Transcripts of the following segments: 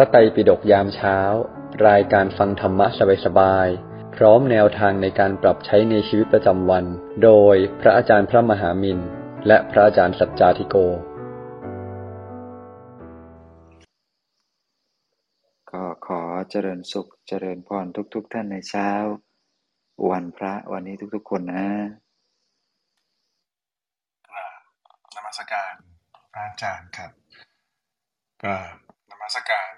ระไตรปิฎกยามเช้า รายการฟังธรรมะสบายๆ พร้อมแนวทางในการปรับใช้ในชีวิตประจำวัน โดยพระอาจารย์พระมหามินและพระอาจารย์สัจจาธิโก ก็ขอเจริญสุขเจริญพรทุกๆทท่านในเช้า วันพระวันนี้ทุกๆ คนนะกราบนมัสการพระอาจารย์ครับกราบนมัสการพ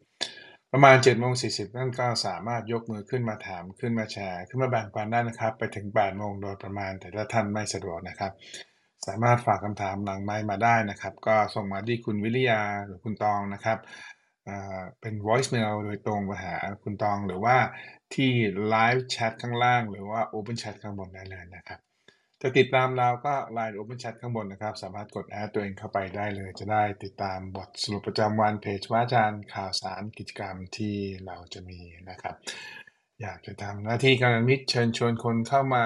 ประมาณ7จ็ดโมงสีนั่นก็สามารถยกมือขึ้นมาถามขึ้นมาแชร์ ขึ้นมาแบ่งปันได้นะครับ ไปถึง8ปดโมงโดยประมาณ แต่ถ้าท่านไม่สะดวกนะครับ สามารถฝากคำถามหลังไม้มาได้นะครับ ก็ส่งมาที่คุณวิริยาหรือคุณตองนะครับเป็น voicemail โดยตรงมาหาคุณตองหรือว่าที่ live chat ข้างล่าง หรือว่า open chat ข้างบนได้เลยนะครับ จะติดตามเราก็ Line Open Chat ข้างบนนะครับ สามารถกดแอดตัวเองเข้าไปได้เลย จะได้ติดตามบทสรุปประจำวันเพจว่าอาจารย์ข่าวสารกิจกรรมที่เราจะมีนะครับ อยากจะทำหน้าที่การมิตรเชิญชวนคนเข้ามา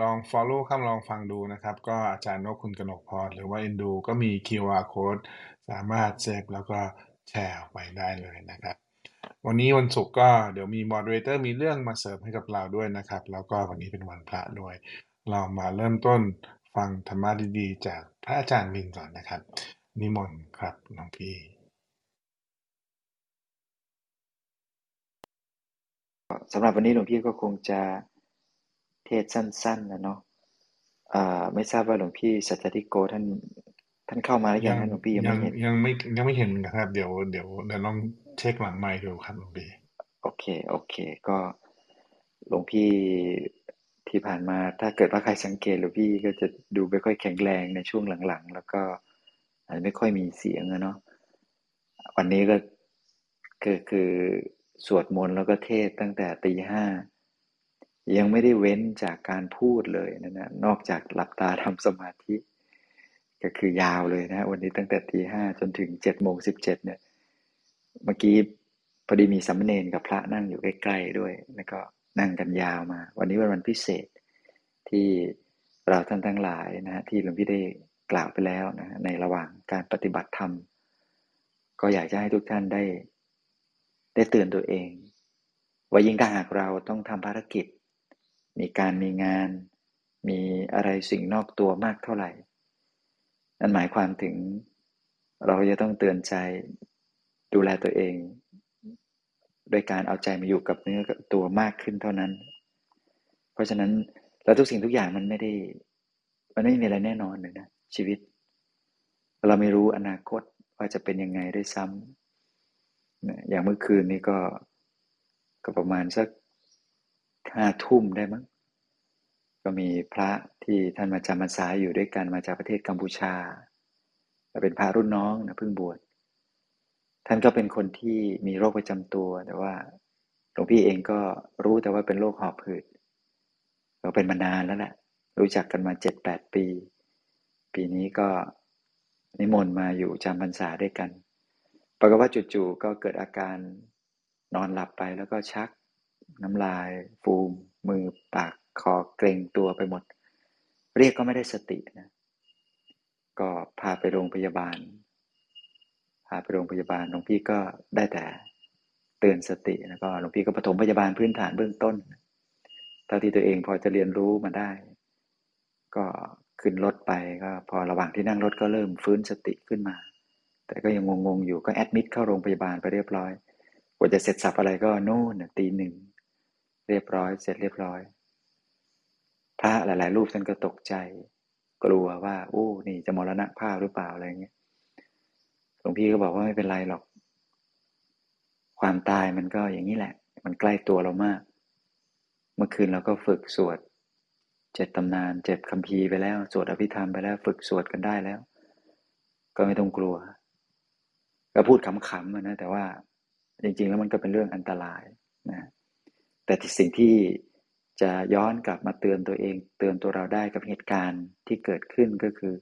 ลอง Follow ข้ามลองฟังดูนะครับ ก็อาจารย์นกคุณกนกพรหรือว่า Endu ก็มี QR Code สามารถเซฟแล้วก็แชร์ออกไปได้เลยนะครับวันนี้วันศุกร์ก็เดี๋ยวมี Moderator มีเรื่องมาเสริมให้กับเราด้วยนะครับ แล้วก็วันนี้เป็นวันพระด้วย เรามาเริ่มต้นฟังธรรมะดีๆ จากพระอาจารย์มินก่อนนะครับ นิมนต์ครับน้องพี่สำหรับวันนี้หลวงพี่ก็คงจะเทศสั้นๆนะเนาะอ่าไม่ทราบว่าหลวงพี่สัจจิโกท่านท่านเข้ามาหรือยังนะหลวงพี่ยังยัไม่งเห็นยังไม่ยังไม่เห็นนะครับเดี๋ยวเดี๋ยวเดี๋ยวลองเช็คหลังไมค์ดูครับหลวงพี่โอเคโอเค ก็หลวงพี่ ที่ผ่านมาถ้าเกิดว่าใครสังเกตหลวงพี่ก็จะดูไม่ค่อยแข็งแรงในช่วงหลังๆ แล้วก็อาจจะไม่ค่อยมีเสียงอะเนาะวันนี้ก็คือคือสวดมนต์แล้วก็เทศตั้งแต่ตีห้ายังไม่ได้เว้นจากการพูดเลยนะนะนอกจากหลับตาทำสมาธิ ก็คือยาวเลยนะวันนี้ตั้งแต่ตีห้าจนถึงเจ็ดโมงสิบเจ็ดเนี่ยเมื่อกี้พอดีมีสัมมเนนกับพระนั่งอยู่ใกล้ ๆ ด้วยแล้วก็ นั่งกันยาวมา วันนี้เป็นวันพิเศษที่เราท่านทั้งหลายนะฮะที่หลวงพี่ได้กล่าวไปแล้วนะในระหว่างการปฏิบัติธรรม ก็อยากจะให้ทุกท่านได้ ได้เตือนตัวเอง ว่ายิ่งถ้าหากเราต้องทำภารกิจ มีการมีงาน มีอะไรสิ่งนอกตัวมากเท่าไหร่นั่นหมายความถึงเราจะต้องเตือนใจดูแลตัวเอง โดยการเอาใจมาอยู่กับเนื้อกับตัวมากขึ้นเท่านั้น เพราะฉะนั้นแล้วทุกสิ่งทุกอย่างมันไม่ได้ มันไม่มีอะไรแน่นอนเลยนะชีวิต เราไม่รู้อนาคตว่าจะเป็นยังไงด้วยซ้ำอย่างเมื่อคืนนี้ก็ก็ประมาณสักห้าทุ่มได้มั้งก็มีพระที่ท่านมาจำพรรษาอยู่ด้วยกันมาจากประเทศกัมพูชาเป็นพระรุ่นน้องนะเพิ่งบวช ท่านก็เป็นคนที่มีโรคประจำตัว แต่ว่าหลวงพี่เองก็รู้แต่ว่าเป็นโรคหอบหืดเราเป็นมานานแล้วแหละรู้จักกันมาเจ็ดแปดปี ปีนี้ก็นิมนต์มาอยู่จำพรรษาด้วยกันปรากฏว่าจู่ๆก็เกิดอาการนอนหลับไปแล้วก็ชัก น้ำลาย ฟูม มือปากคอเกรงตัวไปหมด เรียกก็ไม่ได้สตินะ ก็พาไปโรงพยาบาล พาไปโรงพยาบาลหลวงพี่ก็ได้แต่เตือนสติแล้วก็หลวงพี่ก็ปฐมพยาบาลพื้นฐานเบื้องต้น เท่าที่ตัวเองพอจะเรียนรู้มาได้ ก็ขึ้นรถไปก็พอระหว่างที่นั่งรถก็เริ่มฟื้นสติขึ้นมา แต่ก็ยังงงๆอยู่ก็แอดมิดเข้าโรงพยาบาลไปเรียบร้อยกว่าจะเสร็จสับอะไรก็โน่นตีหนึ่งเรียบร้อย เสร็จเรียบร้อย พระหลาย ๆ รูปท่านก็ตกใจ กลัวว่าโอ้นี่จะมรณะภาพหรือเปล่าอะไรเงี้ย ลวงพี่ก็บอกว่าไม่เป็นไรหรอก ความตายมันก็อย่างนี้แหละ มันใกล้ตัวเรามาก เมื่อคืนเราก็ฝึกสวดเจ็ดตำนานเจ็ดคัมภีไปแล้ว สวดอภิธรรมไปแล้ว ฝึกสวดกันได้แล้ว ก็ไม่ต้องกลัว ก็พูดขำๆนะแต่ว่าจริงๆ แล้วมันก็เป็นเรื่องอันตรายนะแต่ที่สิ่งที่จะย้อนกลับมาเตือนตัวเอง เตือนตัวเราได้กับเหตุการณ์ที่เกิดขึ้นก็คือ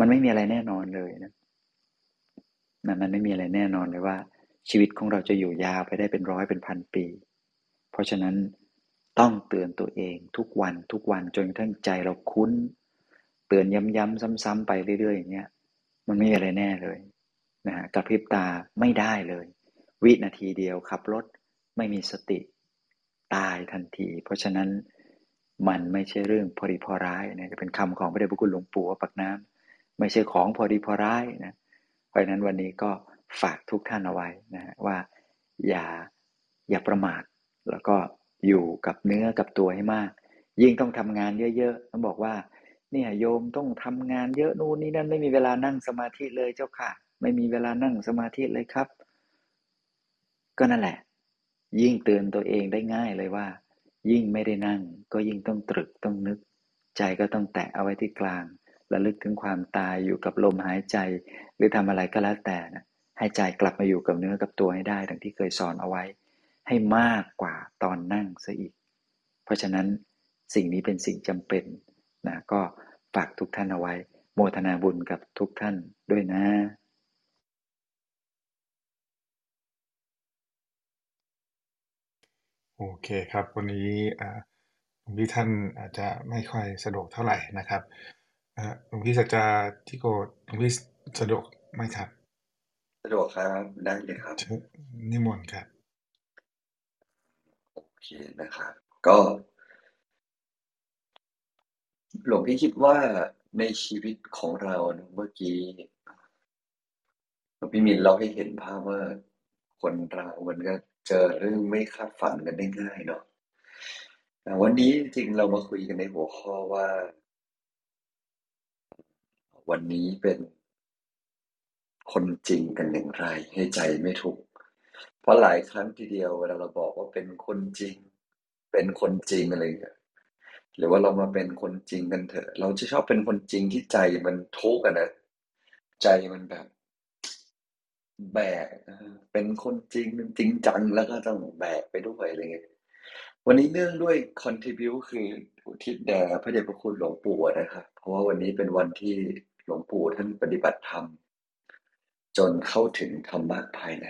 มันไม่มีอะไรแน่นอนเลยนะ นมันไม่มีอะไรแน่นอนเลยว่า ชีวิตของเราจะอยู่ยาวไปได้เป็นร้อยเป็นพันปี เพราะฉะนั้นต้องเตือนตัวเองทุกวันทุกวันจนกระทั่งใจเราคุ้น เตือนย้ำๆซ้ำๆไปเรื่อยๆอย่างเงี้ยมันไม่มีอะไรแน่เลยนะฮะกระพริบตาไม่ได้เลย วินาทีเดียวขับรถไม่มีสติตายทันที เพราะฉะนั้นมันไม่ใช่เรื่องพอดีพอร้ายนะจะเป็นคำของพระเดชพระคุณหลวงปู่ปักน้ำไม่ใช่ของพอดีพอร้ายนะ เพราะฉะนั้นวันนี้ก็ฝากทุกท่านเอาไว้นะว่าอย่าอย่าประมาท แล้วก็อยู่กับเนื้อกับตัวให้มาก ยิ่งต้องทำงานเยอะๆต้องบอกว่าเนี่ยโยมต้องทำงานเยอะนู่นนี่นั่นไม่มีเวลานั่งสมาธิเลยเจ้าค่ะ ไม่มีเวลานั่งสมาธิเลยครับ ก็นั่นแหละ ยิ่งเตือนตัวเองได้ง่ายเลยว่า ยิ่งไม่ได้นั่ง ก็ยิ่งต้องตรึกต้องนึก ใจก็ต้องแตะเอาไว้ที่กลาง ระลึกถึงความตายอยู่กับลมหายใจ หรือทำอะไรก็แล้วแต่นะให้ใจกลับมาอยู่กับเนื้อกับตัวให้ได้ดังที่เคยสอนเอาไว้ ให้มากกว่าตอนนั่งซะอีก เพราะฉะนั้นสิ่งนี้เป็นสิ่งจำเป็นนะก็ฝากทุกท่านเอาไว้ โมทนาบุญกับทุกท่านด้วยนะโอเคครับ วันนี้พี่ท่านอาจจะไม่ค่อยสะดวกเท่าไหร่นะครับ อ่าหลวงพี่สัจจาที่โกดหลวงพี่สะดวกไหมครับ สะดวกครับได้เลยครับเชิญนิมนต์ครับ โอเคนะครับ ก็ หลวงพี่คิดว่าในชีวิตของเรานะเมื่อกี้หลวงพี่มินเราให้เห็นภาพว่าคนเรามันก็เจอเรื่องไม่คาดฝันกันได้ง่ายเนาะแต่วันนี้จริงๆเรามาคุยกันในหัวข้อว่า วันนี้เป็นคนจริงกันอย่างไร ให้ใจไม่ถูกข์เพราะหลายครั้งทีเดียวเวลาเราบอกว่าเป็นคนจริง เป็นคนจริงอะไรเงี้ยหรือว่าเรามาเป็นคนจริงกันเถอะ เราจะชอบเป็นคนจริงที่ใจมันทุกข์อะนะใจมันแบบ แบกเป็นคนจริงเป็นจริงจังแล้วก็ต้องแบกไปด้วยอะไรเงี้ยวันนี้เนื่องด้วย contribu คืออุทิศแด่พระเดชพระคุณหลวงปู่นะครับ เพราะว่าวันนี้เป็นวันที่ ลวงปู่ท่านปฏิบัติธรรม จนเข้าถึงธรรมะภายใน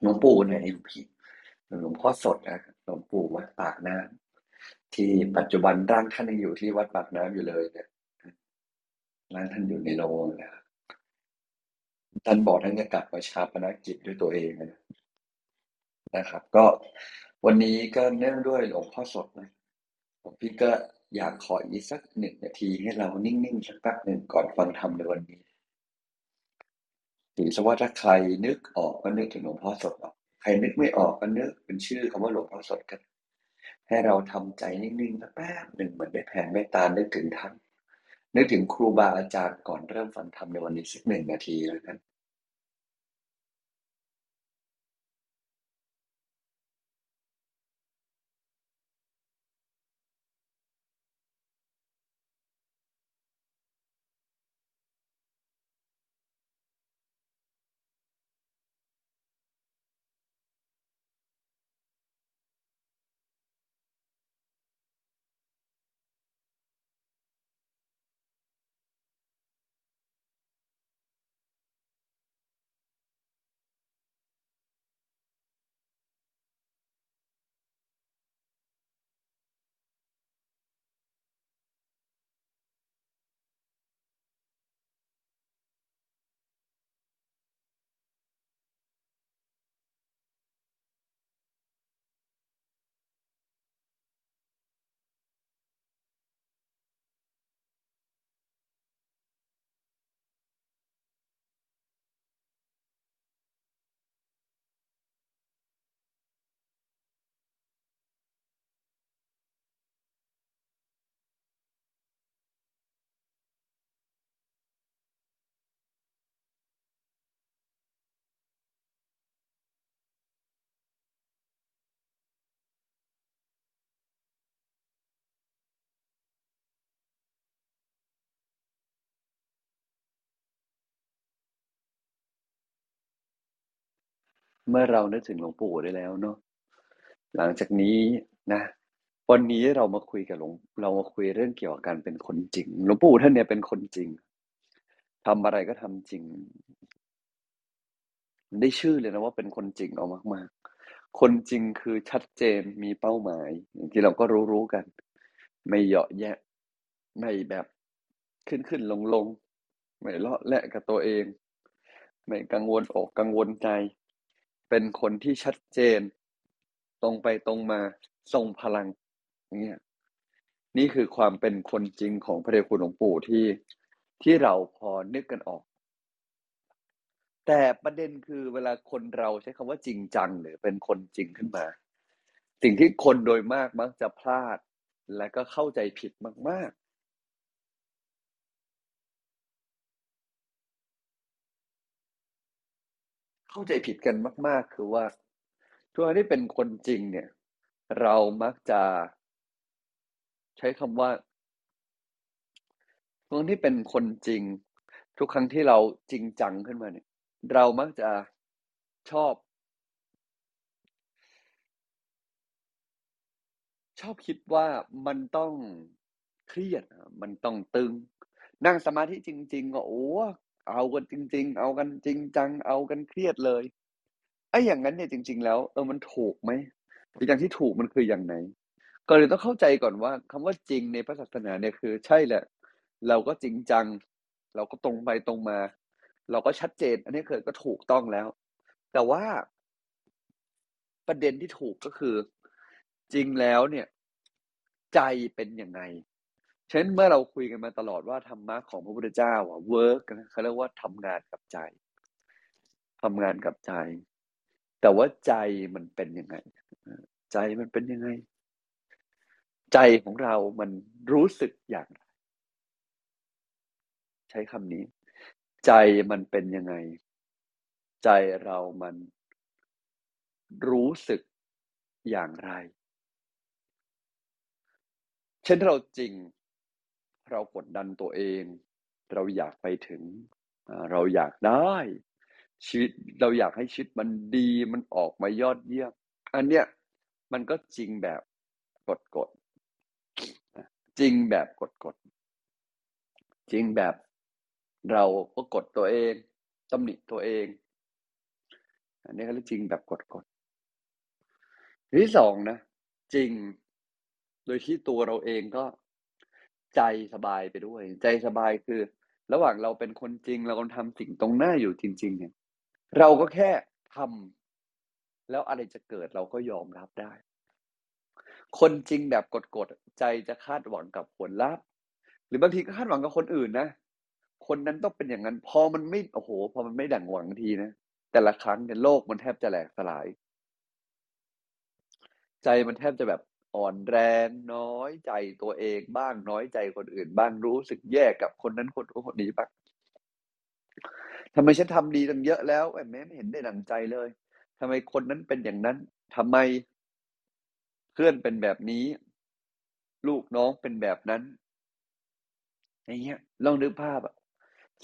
หลวงปู่เนี่ยนี่ผิดหลวงพ่อสดนะหลวงปู่วัดปากน้ำที่ปัจจุบันร่างท่านยังอยู่ที่วัดปากน้ำอยู่เลยเนี่ยร่างท่านอยู่ในโรงนะท่านบอกท่านจะกลับมาชาปนกิจด้วยตัวเองนะนะครับ ก็วันนี้ก็เนื่องด้วยหลวงพ่อสดนะผมพี่ก็ อยากขออีกสักหนึ่งนาทีให้เรานิ่งๆสักแป๊บหนึ่งก่อนฟังธรรมในวันนี้ถือซะว่าถ้าใครนึกออกก็นึกถึงหลวงพ่อสดออกใครนึกไม่ออกก็นึกเป็นชื่อคำว่าหลวงพ่อสดกัน ให้เราทำใจนิ่งๆสักแป๊บหนึ่งเหมือนได้แผ่เมตตานึกถึงท่านนึกถึงครูบาอาจารย์ก่อนเริ่มฟังธรรมในวันนี้สักหนึ่งนาทีแล้วกัน เมื่อเรานึกถึงหลวงปู่ได้แล้วเนาะหลังจากนี้นะ วันนี้เรามาคุยกับหลวงเรามาคุยเรื่องเกี่ยวกับการเป็นคนจริง หลวงปู่ท่านเนี่ยเป็นคนจริงทำอะไรก็ทำจริง ได้ชื่อเลยนะว่าเป็นคนจริงเอามาก ๆ คนจริงคือชัดเจนมีเป้าหมาย อย่างที่เราก็รู้ๆกัน ไม่เหยาะแยะ ไม่แบบขึ้นขึ้นลงลงไม่เลาะแหละกับตัวเอง ไม่กังวลอกกังวลใจ เป็นคนที่ชัดเจน ตรงไปตรงมาทรงพลังอย่างเงี้ยนี่คือความเป็นคนจริงของพระเดชคุณหลวงปู่ที่ที่เราพอนึกกันออก แต่ประเด็นคือเวลาคนเราใช้คำว่าจริงจังหรือเป็นคนจริงขึ้นมา สิ่งที่คนโดยมากมักจะพลาดและก็เข้าใจผิดมาก เข้าใจผิดกันมาก ๆ คือว่าทุกครั้งที่เป็นคนจริงเนี่ย เรามักจะ ใช้คำว่าทุกครั้งที่เป็นคนจริง ทุกครั้งที่เราจริงจังขึ้นมาเนี่ย เรามักจะชอบ ชอบคิดว่ามันต้องเครียด มันต้องตึง นั่งสมาธิจริง ๆ ก็โอ้ เอากันจริง ๆ เอากันจริงจัง เอากันเครียดเลยไอ้อย่างงั้นเนี่ยจริง ๆ แล้วเออมันถูกไหมอย่างที่ถูกมันคืออย่างไหนก่อนอื่นต้องเข้าใจก่อนว่าคำว่าจริงในพระศาสนาเนี่ยคือ ใช่แหละ เราก็จริงจัง เราก็ตรงไปตรงมา เราก็ชัดเจน อันนี้เคือก็ถูกต้องแล้ว แต่ว่าประเด็นที่ถูกก็คือ จริงแล้วเนี่ย ใจเป็นยังไง ฉะนั้นเมื่อเราคุยกันมาตลอดว่าธรรมะของพระพุทธเจ้าอะเวิร์กนะเขาเรียกว่าทำงานกับใจทำงานกับใจ แต่ว่าใจมันเป็นยังไง ใจมันเป็นยังไง ใจของเรามันรู้สึกอย่างไรใช้คำนี้ ใจมันเป็นยังไง ใจเรามันรู้สึกอย่างไร เช่นเราจริง เรากดดันตัวเอง เราอยากไปถึง เราอยากได้ ชีวิตเราอยากให้ชีวิตมันดีมันออกมายอดเยี่ยมอันเนี้ยมันก็จริงแบบกดๆอะจริงแบบกดๆจริงแบบเราก็กดตัวเองตำหนิตัวเอง อันนี้เขาเรียกจริงแบบกดๆอย่างที่2นะ จริง โดยที่ตัวเราเองก็ ใจสบายไปด้วย ใจสบายคือ ระหว่างเราเป็นคนจริง เรากำลังทำสิ่งตรงหน้าอยู่จริง ๆ เนี่ย เราก็แค่ทำแล้วอะไรจะเกิดเราก็ยอมรับได้ คนจริงแบบกดๆใจจะคาดหวังกับผลลัพธ์หรือบางทีก็คาดหวังกับคนอื่นนะคนนั้นต้องเป็นอย่างงั้น พอมันไม่โอ้โฮพอมันไม่ดั่งหวังทีนะแต่ละครั้งเนี่ยโลกมันแทบจะแหลกสลาย ใจมันแทบจะแบบ อ่อนแรงน้อยใจตัวเองบ้างน้อยใจคนอื่น บ้างรู้สึกแย่กับคนนั้นคนนู้นคนนี้บ้างทำไมฉันทำดีตั้งเยอะแล้วแหมไม่เห็นได้ดั่งใจเลยทำไมคนนั้นเป็นอย่างนั้นทำไมเพื่อนเป็นแบบนี้ ลูกน้องเป็นแบบนั้นอย่างเงี้ยลองนึกภาพอะ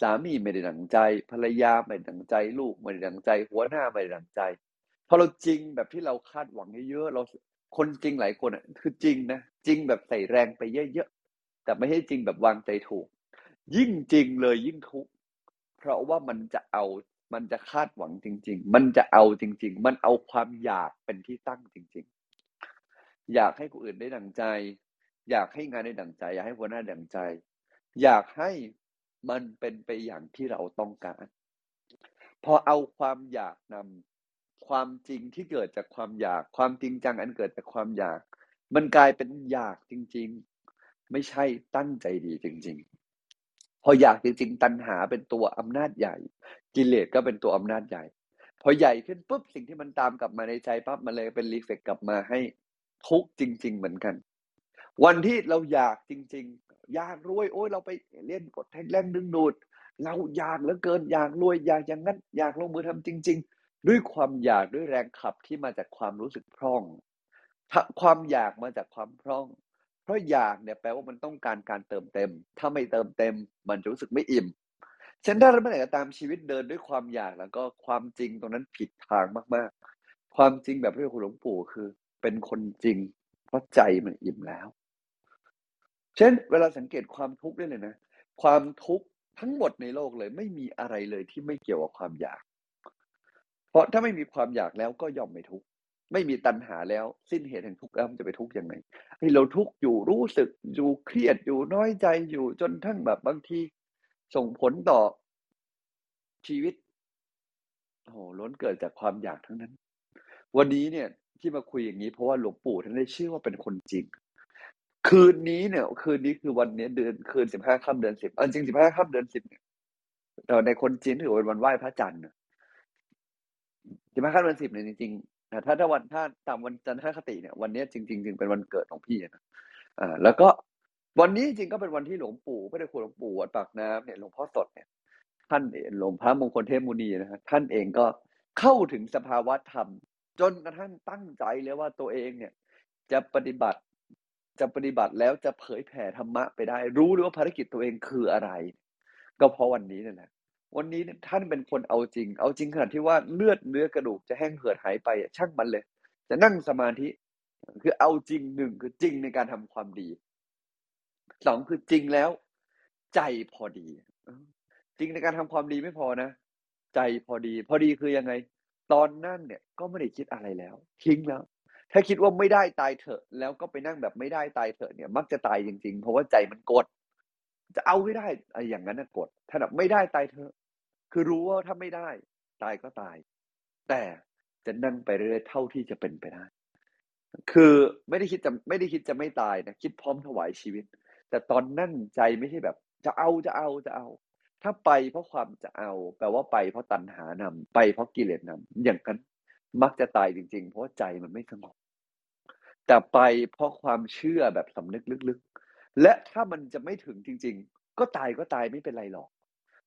สามีไม่ได้ดั่งใจ ภรรยาไม่ได้ดั่งใจ ลูกไม่ได้ดั่งใจ หัวหน้าไม่ได้ดั่งใจพอเราจริงแบบที่เราคาดหวังเยอะๆเรา คนจริงหลายคนอะคือจริงนะจริงแบบใส่แรงไปเยอะๆแต่ไม่ใช่จริงแบบวางใจถูก ยิ่งจริงเลยยิ่งทุกข์เพราะว่ามันจะเอามันจะคาดหวังจริง ๆ มันจะเอาจริง ๆ มันเอาความอยากเป็นที่ตั้งจริง ๆ อยากให้คนอื่นได้ดั่งใจ อยากให้งานได้ดั่งใจ อยากให้หัวหน้าดั่งใจ อยากให้มันเป็นไปอย่างที่เราต้องการ พอเอาความอยากนำ ความจริงที่เกิดจากความอยาก ความจริงจังอันเกิดจากความอยาก มันกลายเป็นอยากจริง ๆ ไม่ใช่ตั้งใจดีจริง ๆ พออยากจริง ๆ ตัณหาเป็นตัวอำนาจใหญ่ กิเลสก็เป็นตัวอำนาจใหญ่ พอใหญ่ขึ้นปุ๊บสิ่งที่มันตามกลับมาในใจปั๊บมันเลยเป็นรีเฟกต์กลับมาให้ทุกจริง ๆ เหมือนกัน วันที่เราอยากจริง ๆ อยากรวยโอ๊ยเราไปเล่นกฎแห่งแรงดึงดูดเราอยากเหลือเกินอยากรวยอยากอย่างงั้นอยากลงมือทำจริง ๆ ด้วยความอยากด้วยแรงขับที่มาจากความรู้สึกพร่องความอยากมาจากความพร่อง เพราะอยากเนี่ยแปลว่ามันต้องการการเติมเต็ม ถ้าไม่เติมเต็ม มันจะรู้สึกไม่อิ่มฉะนั้นถ้าเมื่อไหร่ก็ตามชีวิตเดินด้วยความอยากแล้วก็ความจริงตรงนั้นผิดทางมาก ๆ ความจริงแบบพระเดชคุณหลวงปู่คือ เป็นคนจริง เพราะใจมันอิ่มแล้ว เช่น เวลาสังเกตความทุกข์ได้เลยนะ ความทุกข์ทั้งหมดในโลกเลย ไม่มีอะไรเลยที่ไม่เกี่ยวกับความอยาก เพราะถ้าไม่มีความอยากแล้วก็ย่อมไม่ทุกข์ไม่มีตัณหาแล้ว สิ้นเหตุแห่งทุกข์แล้วมันจะไปทุกข์ยังไงให้เราทุกข์อยู่รู้สึกอยู่เครียดอยู่น้อยใจอยู่จนทั้งแบบบางทีส่งผลต่อชีวิตโอ้โหล้นเกิดจากความอยากทั้งนั้น วันนี้เนี่ยที่มาคุยอย่างนี้เพราะว่าหลวงปู่ท่านได้ชื่อว่าเป็นคนจริง คืนนี้เนี่ย คืนนี้คือวันนี้เดือนคืนสิบห้าค่ำเดือนสิบจริงสิบห้าค่ำเดือนสิบเนี่ยในคนจีนถือเป็นวันไหว้พระจันทร์ สิบห้าค่ำเดือนสิบเนี่ยจริงๆถ้าถ้าวันถ้าตามวันจันทรคติเนี่ยวันนี้จริงๆจึงเป็นวันเกิดของพี่นะอ่าแล้วก็วันนี้จริงก็เป็นวันที่หลวงปู่พระเดชคุณหลวงปู่วัดปากน้ำเนี่ยหลวงพ่อสดเนี่ยท่านหลวงพระมงคลเทพมุนีนะฮะท่านเองก็เข้าถึงสภาวะธรรม จนกระทั่งตั้งใจเลยว่าตัวเองเนี่ย จะปฏิบัติจะปฏิบัติแล้วจะเผยแผ่ธรรมะไปได้ รู้ด้วยว่าภารกิจตัวเองคืออะไร ก็เพราะวันนี้นั่นแหละ วันนี้ท่านเป็นคนเอาจริง เอาจริงขนาดที่ว่าเลือดเนื้อกระดูกจะแห้งเหือดหายไปช่างมันเลย จะนั่งสมาธิ คือเอาจริงหนึ่งคือจริงในการทำความดีสองคือจริงแล้ว ใจพอดี จริงในการทำความดีไม่พอนะใจพอดี พอดีคือยังไง ตอนนั่งเนี่ยก็ไม่ได้คิดอะไรแล้ว ทิ้งแล้ว ถ้าคิดว่าไม่ได้ตายเถอะ แล้วก็ไปนั่งแบบไม่ได้ตายเถอะเนี่ย มักจะตายจริง ๆ เพราะว่าใจมันกดจะเอาไม่ได้ไอ้อย่างนั้นนะกดถ้าแบบไม่ได้ตายเถอะ คือรู้ว่าถ้าไม่ได้ ตายก็ตาย แต่จะนั่งไปเรื่อยๆเท่าที่จะเป็นไปได้ คือไม่ได้คิดจะไม่ได้คิดจะไม่ตายนะคิดพร้อมถวายชีวิต แต่ตอนนั่งใจไม่ใช่แบบ จะเอาจะเอาจะเอา ถ้าไปเพราะความจะเอา แปลว่าไปเพราะตัณหานำไปเพราะกิเลสนำอย่างนั้นมักจะตายจริง ๆ เพราะใจมันไม่สงบแต่ไปเพราะความเชื่อแบบสำนึกลึกๆ และถ้ามันจะไม่ถึงจริง ๆ ก็ตายก็ตายไม่เป็นไรหรอก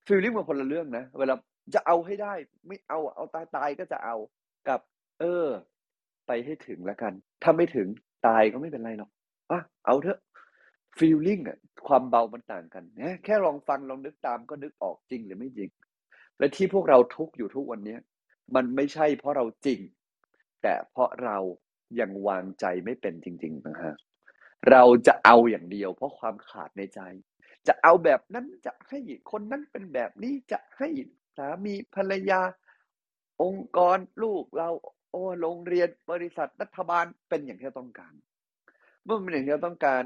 ฟีลลิ่งมันคนละเรื่องนะ เวลาจะเอาให้ได้ ไม่เอาเอาตายตายก็จะเอากับ เออ ไปให้ถึงแล้วกัน ถ้าไม่ถึงตายก็ไม่เป็นไรหรอกอะเอาเถอะฟีลลิ่งอะความเบามันต่างกันนะแค่ลองฟังลองนึกตามก็นึกออกจริงหรือไม่จริง และที่พวกเราทุกอยู่ทุกวันนี้มันไม่ใช่เพราะเราจริง แต่เพราะเรายังวางใจไม่เป็นจริงๆนะฮะเราจะเอาอย่างเดียว เพราะความขาดในใจ จะเอาแบบนั้นจะให้คนนั้นเป็นแบบนี้จะให้สามีภรรยา องค์กรลูกเรา โอ้โรงเรียนบริษัทรัฐบาลเป็นอย่างที่เราต้องการ เมื่อเป็นอย่างที่เราต้องการ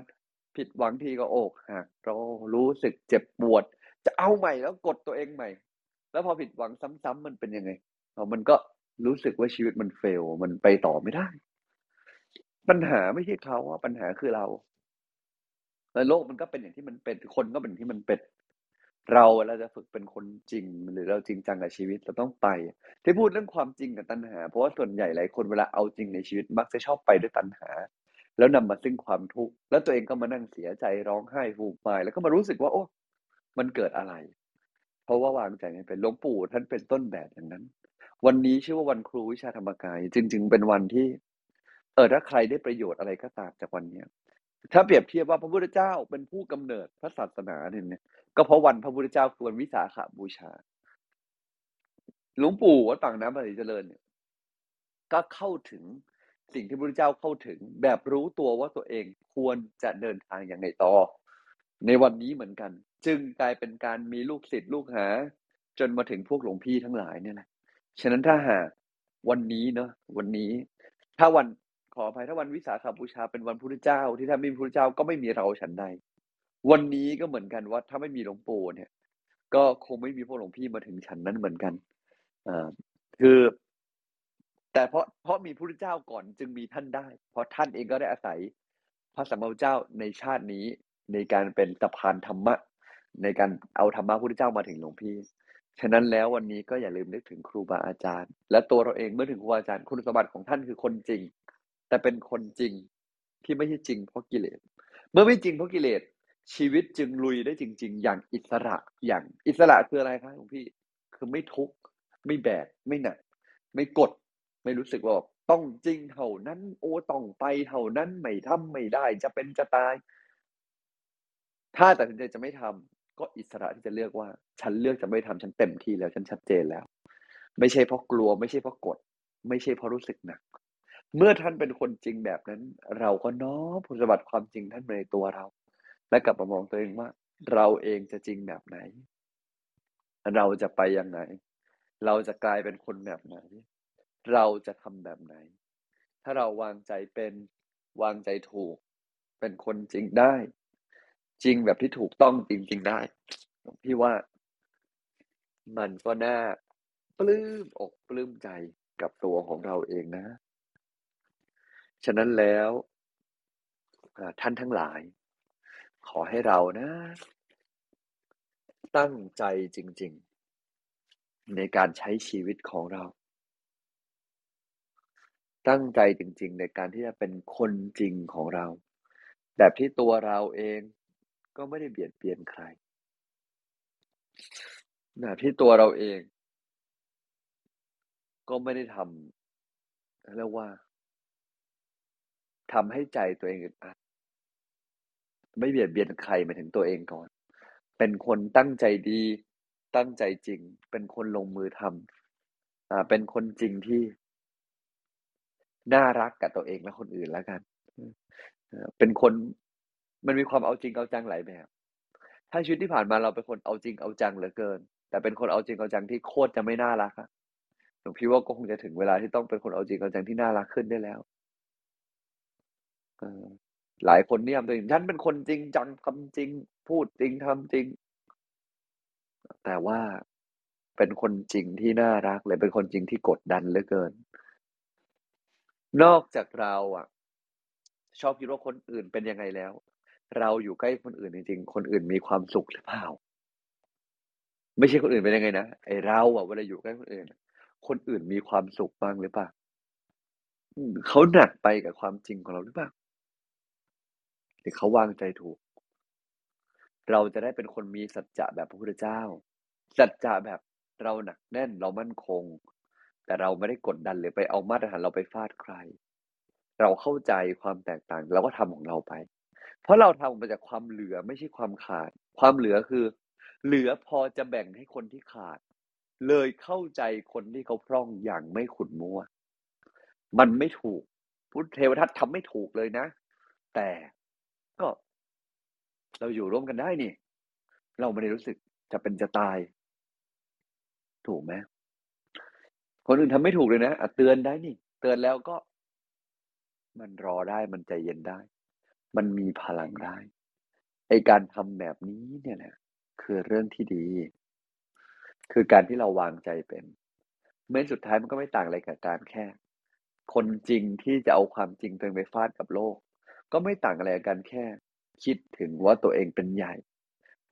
ผิดหวังทีก็อกหักเรารู้สึกเจ็บปวด จะเอาใหม่แล้วกดตัวเองใหม่ แล้วพอผิดหวังซ้ำๆมันเป็นยังไงมันก็รู้สึกว่าชีวิตมันเฟล มันไปต่อไม่ได้ ปัญหาไม่ใช่เขาว่าปัญหาคือเรา แล้วโลกมันก็เป็นอย่างที่มันเป็นคนก็เป็นที่มันเป็นเราเราจะฝึกเป็นคนจริง หรือเราจริงจังกับชีวิตเราต้องไป ที่พูดเรื่องความจริงกับตัณหา เพราะว่าส่วนใหญ่หลายคนเวลาเอาจริงในชีวิตมักจะชอบไปด้วยตัณหา แล้วนำมาซึ่งความทุกข์แล้วตัวเองก็มานั่งเสียใจร้องไห้ฟูมฟายแล้วก็มารู้สึกว่า โอ้ มันเกิดอะไร เพราะว่าวางใจไม่เป็นหลวงปู่ท่านเป็นต้นแบบอย่างนั้น วันนี้ชื่อว่าวันครูวิชาธรรมกาย จริง ๆ เป็นวันที่ เออถ้าใครได้ประโยชน์อะไรก็ตามจากวันเนี้ย ถ้าเปรียบเทียบว่าพระพุทธเจ้าเป็นผู้กำเนิดพระศาสนาเนี่ยก็เพราะวันพระพุทธเจ้าคือวันวิสาขบูชา หลวงปู่วัดปางน้ำปฏิเจริญเนี่ย ก็เข้าถึงสิ่งที่พระพุทธเจ้าเข้าถึง แบบรู้ตัวว่าตัวเองควรจะเดินทางอย่างไรต่อ ในวันนี้เหมือนกัน จึงกลายเป็นการมีลูกศิษย์ลูกหา จนมาถึงพวกหลวงพี่ทั้งหลายเนี่ยแหละฉะนั้นถ้าหากวันนี้เนาะวันนี้ ถ้าวัน ขออภัยถ้าวันวิสาขบูชาเป็นวันพุทธเจ้า ที่ถ้าไม่มีพุทธเจ้าก็ไม่มีเราฉันใด วันนี้ก็เหมือนกันว่าถ้าไม่มีหลวงปู่เนี่ย ก็คงไม่มีพวกหลวงพี่มาถึงฉันนั้นเหมือนกันอ่าคือ แต่เพราะเพราะมีพุทธเจ้าก่อนจึงมีท่านได้ เพราะท่านเองก็ได้อาศัยพระสัมมาสัมพุทธเจ้าในชาตินี้ในการเป็นสะพานธรรมะ ในการเอาธรรมะพุทธเจ้ามาถึงหลวงพี่ฉะนั้นแล้ววันนี้ก็อย่าลืมนึกถึงครูบาอาจารย์ และตัวเราเองเมื่อถึงครูบาอาจารย์คุณสมบัติของท่านคือคนจริง แต่เป็นคนจริงที่ไม่ใช่จริงเพราะกิเลส เมื่อไม่จริงเพราะกิเลส ชีวิตจึงลุยได้จริง ๆ อย่างอิสระอย่างอิสระคืออะไรครับหลวงพี่คือไม่ทุกข์ไม่แบกไม่หนักไม่กด ไม่รู้สึกว่าต้องจริงเท่านั้น โอ้ต้องไปเท่านั้นไม่ทำไม่ได้ จะเป็นจะตาย ถ้าตัดสินใจจะไม่ทำก็อิสระที่จะเลือกว่า ฉันเลือกจะไม่ทำฉันเต็มที่แล้ว ฉันชัดเจนแล้ว ไม่ใช่เพราะกลัว ไม่ใช่เพราะกด ไม่ใช่เพราะรู้สึกหนัก เมื่อท่านเป็นคนจริงแบบนั้น เราก็น้อมคุณสมบัติความจริงท่านมาในตัวเรา และกลับมามองตัวเองว่า เราเองจะจริงแบบไหน เราจะไปยังไง เราจะกลายเป็นคนแบบไหน เราจะทำแบบไหน ถ้าเราวางใจเป็นวางใจถูก เป็นคนจริงได้ จริงแบบที่ถูกต้องจริงๆได้พี่ว่ามันก็น่าปลื้มอกปลื้มใจกับตัวของเราเองนะ ฉะนั้นแล้วท่านทั้งหลาย ขอให้เรานะ ตั้งใจจริง ๆ ในการใช้ชีวิตของเรา ตั้งใจจริง ๆ ในการที่จะเป็นคนจริงของเรา แบบที่ตัวเราเองก็ไม่ได้เบียดเบียนใครแบบที่ตัวเราเอง ก็ไม่ได้ทำเรียกว่า ทำให้ใจตัวเองอึดอัดไม่เบียดเบียนใครมาถึงตัวเองก่อน เป็นคนตั้งใจดี ตั้งใจจริง เป็นคนลงมือทำอ่า เป็นคนจริงที่ น่ารักกับตัวเองและคนอื่นแล้วกันเป็นคนมันมีความเอาจริงเอาจังหลายแบบ ถ้าชีวิตที่ผ่านมาเราเป็นคนเอาจริงเอาจังเหลือเกิน แต่เป็นคนเอาจริงเอาจังที่โคตรจะไม่น่ารักอะหลวงพี่ว่าก็คงจะถึงเวลาที่ต้องเป็นคนเอาจริงเอาจังที่น่ารักขึ้นได้แล้ว หลายคนเนี่ยตัวเองฉันเป็นคนจริงจังทำจริง พูดจริงทำจริง แต่ว่าเป็นคนจริงที่น่ารักเลยเป็นคนจริงที่กดดันเหลือเกิน นอกจากเราอะ ชอบคิดว่าคนอื่นเป็นยังไงแล้ว เราอยู่ใกล้คนอื่นจริงๆคนอื่นมีความสุขหรือเปล่า ไม่ใช่คนอื่นเป็นยังไงนะไอเราอะเวลาอยู่ใกล้คนอื่น คนอื่นมีความสุขบ้างหรือเปล่าเขาหนักไปกับความจริงของเราหรือเปล่า รือเขาวางใจถูก เราจะได้เป็นคนมีสัจจะแบบพระพุทธเจ้า สัจจะแบบเราหนักแน่นเรามั่นคง แต่เราไม่ได้กดดันหรือไปเอามาตรฐานเราไปฟาดใคร เราเข้าใจความแตกต่างเราก็ทำของเราไป เพราะเราทำมาจากความเหลือไม่ใช่ความขาด ความเหลือคือ เหลือพอจะแบ่งให้คนที่ขาด เลยเข้าใจคนที่เขาพร่องอย่างไม่ขุนมัว มันไม่ถูกพุทธเทวทัตทำไม่ถูกเลยนะ แต่ ก็ เราอยู่ร่วมกันได้นี่ เราไม่ได้รู้สึกจะเป็นจะตาย ถูกไหมคนอื่นทำไม่ถูกเลยนะอะเตือนได้นี่ เตือนแล้วก็ มันรอได้มันใจเย็นได้ มันมีพลังได้ไอการทำแบบนี้เนี่ยแหละคือเรื่องที่ดี คือการที่เราวางใจเป็นเมื่อสุดท้ายมันก็ไม่ต่างอะไรกับการแค่ คนจริงที่จะเอาความจริงตัวเองไปฟาดกับโลก ก็ไม่ต่างอะไรกันแค่ คิดถึงว่าตัวเองเป็นใหญ่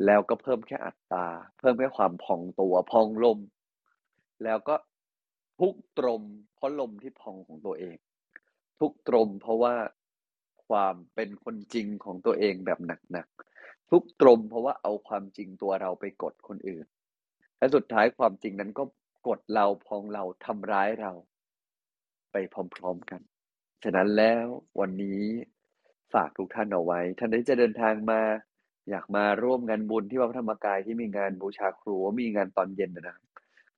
แล้วก็เพิ่มแค่อัตราเพิ่มแค่ความพองตัวพองลม แล้วก็ทุกตรม เพราะลมที่พองของตัวเอง ทุกตรม เพราะว่าความเป็นคนจริงของตัวเองแบบหนักๆทุกตรม เพราะว่าเอาความจริงตัวเราไปกดคนอื่น และสุดท้ายความจริงนั้นก็กดเราพองเราทำร้ายเรา ไปพร้อมๆกัน ฉะนั้นแล้ววันนี้ ฝากทุกท่านเอาไว้ ท่านที่จะเดินทางมา อยากมาร่วมงานบุญที่วัดพระธรรมกายที่มีงานบูชาครูมีงานตอนเย็นนะ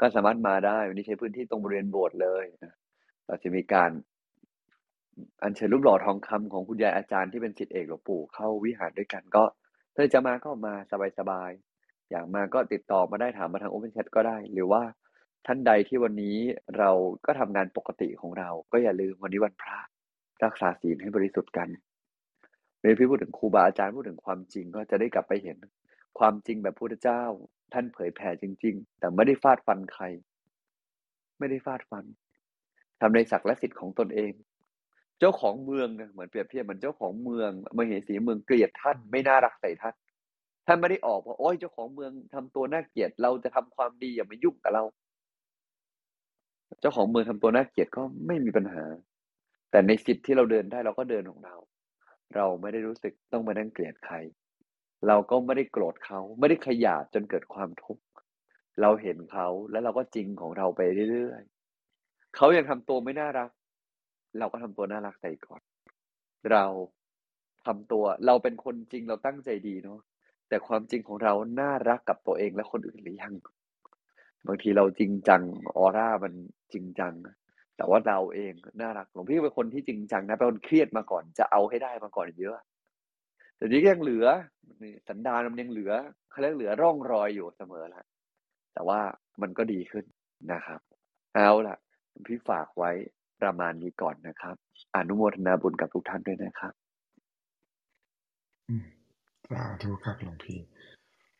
ก็สามารถมาได้วันนี้ใช้พื้นที่ตรงบริเวณโบสถ์เลยนะเราจะมีการอัญเชิญรูปหล่อทองคำของคุณยายอาจารย์ที่เป็นศิษย์เอกหลวงปู่เข้าวิหารด้วยกันก็ถ้าจะมาก็มาสบายๆอยากมาก็ติดต่อมาได้ถามมาทางโอเพนแชทก็ได้ หรือว่าท่านใดที่วันนี้เราก็ทำงานปกติของเรา ก็อย่าลืมวันนี้วันพระรักษาศีลให้บริสุทธิ์กัน เวลาพี่พูดถึงครูบาอาจารย์พูดถึงความจริงก็จะได้กลับไปเห็น ความจริงแบบพุทธเจ้า ท่านเผยแผ่จริง ๆ แต่ไม่ได้ฟาดฟันใคร ไม่ได้ฟาดฟันทำในศักดิ์และสิทธิ์ของตนเอง เจ้าของเมืองเหมือนเปรียบเทียบเหมือนเจ้าของเมืองมเหสีเมืองเกลียดท่านไม่น่ารักใส่ท่านท่านไม่ได้ออกว่าโอ้ยเจ้าของเมืองทำตัวน่าเกลียดเราจะทำความดีอย่ามายุ่งกับเรา เจ้าของเมืองทำตัวน่าเกลียดก็ไม่มีปัญหา แต่ในสิทธิ์ที่เราเดินได้เราก็เดินของเรา เราไม่ได้รู้สึกต้องมานั่งเกลียดใคร เราก็ไม่ได้โกรธเขาไม่ได้ขยาดจนเกิดความทุกข์เราเห็นเขาแล้วเราก็จริงของเราไปเรื่อยๆเขายังทำตัวไม่น่ารัก เราก็ทำตัวน่ารักใส่ก่อน เราทำตัวเราเป็นคนจริงเราตั้งใจดีเนาะแต่ความจริงของเราน่ารักกับตัวเองและคนอื่นหรือยังบางทีเราจริงจังออร่ามันจริงจัง แต่ว่าเราเองน่ารักหลวงพี่เป็นคนที่จริงจังนะเป็นคนเครียดมาก่อนจะเอาให้ได้มาก่อนเยอะแต่นี้ก็ยังเหลือสันดานมันยังเหลือเขาเรียกเหลือร่องรอยอยู่เสมอแหละแต่ว่ามันก็ดีขึ้นนะครับ เอาล่ะพี่ฝากไว้ประมาณนี้ก่อนนะครับ อนุโมทนาบุญกับทุกท่านด้วยนะครับสาธุครับหลวงพี่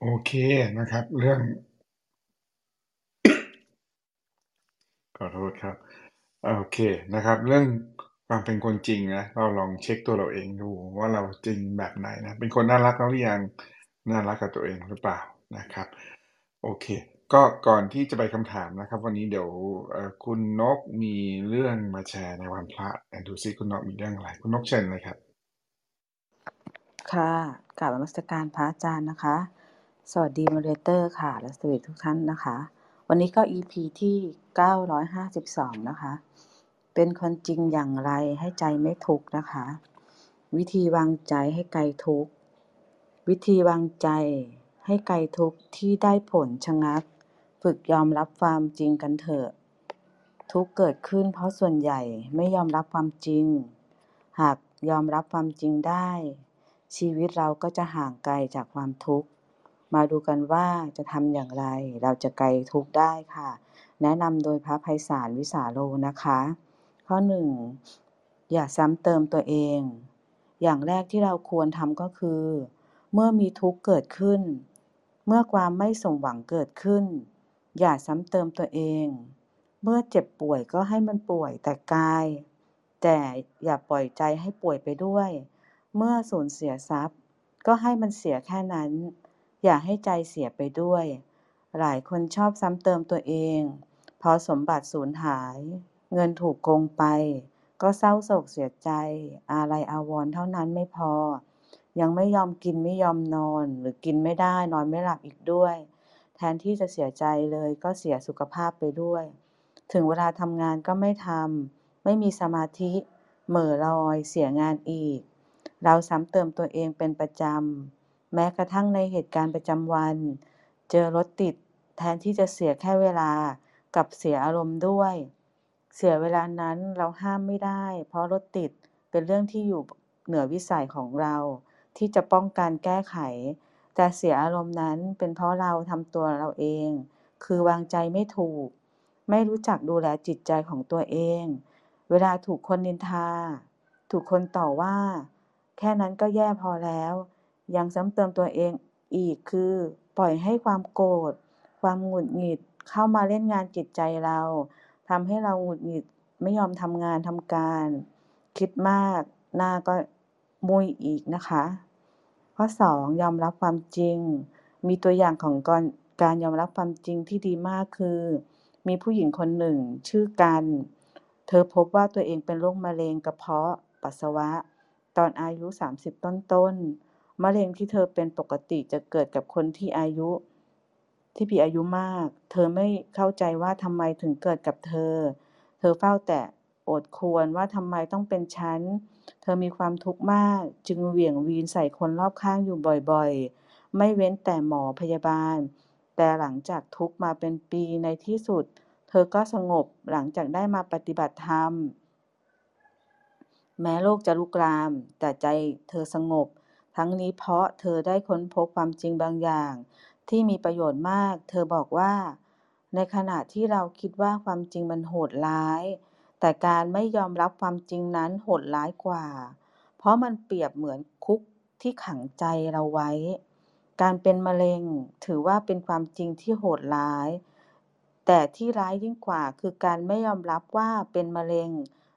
โอเคนะครับ เรื่องขอโทษครับ โอเคนะครับ เรื่องความเป็นคนจริงนะเราลองเช็คตัวเราเองดูว่าเราจริงแบบไหนนะเป็นคนน่ารักแล้วหรือยังน่ารักกับตัวเองหรือเปล่านะครับ โอเค ก็ก่อนที่จะไปคำถามนะครับ วันนี้เดี๋ยวคุณนกมีเรื่องมาแชร์ในวันพระดูซิคุณนกมีเรื่องอะไร คุณนกเชิญเลยครับ ค่ะกราบนมัสการพระอาจารย์นะคะ สวัสดีมอเดเตอร์ค่ะ และสวัสดีทุกท่านนะคะ วันนี้ก็ EP ที่ 952 นะคะ เป็นคนจริงอย่างไรให้ใจไม่ทุกข์นะคะ วิธีวางใจให้ไกลทุกข์ วิธีวางใจให้ไกลทุกข์ที่ได้ผลชะงัก ฝึกยอมรับความจริงกันเถอะ ทุกเกิดขึ้นเพราะส่วนใหญ่ไม่ยอมรับความจริง หากยอมรับความจริงได้ ชีวิตเราก็จะห่างไกลจากความทุกข์ มาดูกันว่าจะทำอย่างไร เราจะไกลทุกข์ได้ค่ะ แนะนำโดยพระภัยสารวิสาโลนะคะ ข้อหนึ่งอย่าซ้ำเติมตัวเอง อย่างแรกที่เราควรทำก็คือ เมื่อมีทุกข์เกิดขึ้น เมื่อความไม่สมหวังเกิดขึ้น อย่าซ้ำเติมตัวเอง เมื่อเจ็บป่วยก็ให้มันป่วยแต่กาย แต่อย่าปล่อยใจให้ป่วยไปด้วย เมื่อสูญเสียทรัพย์ ก็ให้มันเสียแค่นั้น อย่าให้ใจเสียไปด้วย หลายคนชอบซ้ำเติมตัวเอง พอสมบัติสูญหาย เงินถูกโกงไป ก็เศร้าโศกเสียใจอะไรอาวรณ์เท่านั้นไม่พอ ยังไม่ยอมกินไม่ยอมนอน หรือกินไม่ได้นอนไม่หลับอีกด้วย แทนที่จะเสียใจเลยก็เสียสุขภาพไปด้วย ถึงเวลาทำงานก็ไม่ทำไม่มีสมาธิเหม่อลอยเสียงานอีก เราซ้ำเติมตัวเองเป็นประจำ แม้กระทั่งในเหตุการณ์ประจำวัน เจอรถติดแทนที่จะเสียแค่เวลากับเสียอารมณ์ด้วย เสียเวลานั้นเราห้ามไม่ได้ เพราะรถติดเป็นเรื่องที่อยู่เหนือวิสัยของเรา ที่จะป้องกันแก้ไข แต่เสียอารมณ์นั้นเป็นเพราะเราทำตัวเราเอง คือวางใจไม่ถูก ไม่รู้จักดูแลจิตใจของตัวเอง เวลาถูกคนนินทา ถูกคนต่อว่า แค่นั้นก็แย่พอแล้ว ยังซ้ำเติมตัวเองอีกคือ ปล่อยให้ความโกรธความหงุดหงิดเข้ามาเล่นงานจิตใจเรา ทำให้เราหงุดหงิดไม่ยอมทำงานทำการ คิดมาก หน้าก็มุยอีกนะคะ ข้อ 2 ยอมรับความจริง มีตัวอย่างของการการยอมรับความจริงที่ดีมากคือ มีผู้หญิงคนหนึ่ง ชื่อกัน เธอพบว่าตัวเองเป็นโรคมะเร็งกระเพาะปัสสาวะ ตอนอายุ 30 ต้นๆมะเร็งที่เธอเป็นปกติจะเกิดกับคนที่อายุ ที่มีอายุมาก เธอไม่เข้าใจว่าทำไมถึงเกิดกับเธอ เธอเฝ้าแต่อดควรว่าทำไมต้องเป็นฉัน เธอมีความทุกข์มาก จึงเหวี่ยงวีนใส่คนรอบข้างอยู่บ่อยๆ ไม่เว้นแต่หมอพยาบาล แต่หลังจากทุกมาเป็นปีในที่สุด เธอก็สงบหลังจากได้มาปฏิบัติธรรม แม้โลกจะลุกลาม แต่ใจเธอสงบ ทั้งนี้เพราะเธอได้ค้นพบความจริงบางอย่าง ที่มีประโยชน์มาก เธอบอกว่า ในขณะที่เราคิดว่าความจริงมันโหดร้าย แต่การไม่ยอมรับความจริงนั้นโหดร้ายกว่า เพราะมันเปรียบเหมือนคุกที่ขังใจเราไว้ การเป็นมะเร็งถือว่าเป็นความจริงที่โหดร้าย แต่ที่ร้ายยิ่งกว่าคือการไม่ยอมรับว่าเป็นมะเร็ง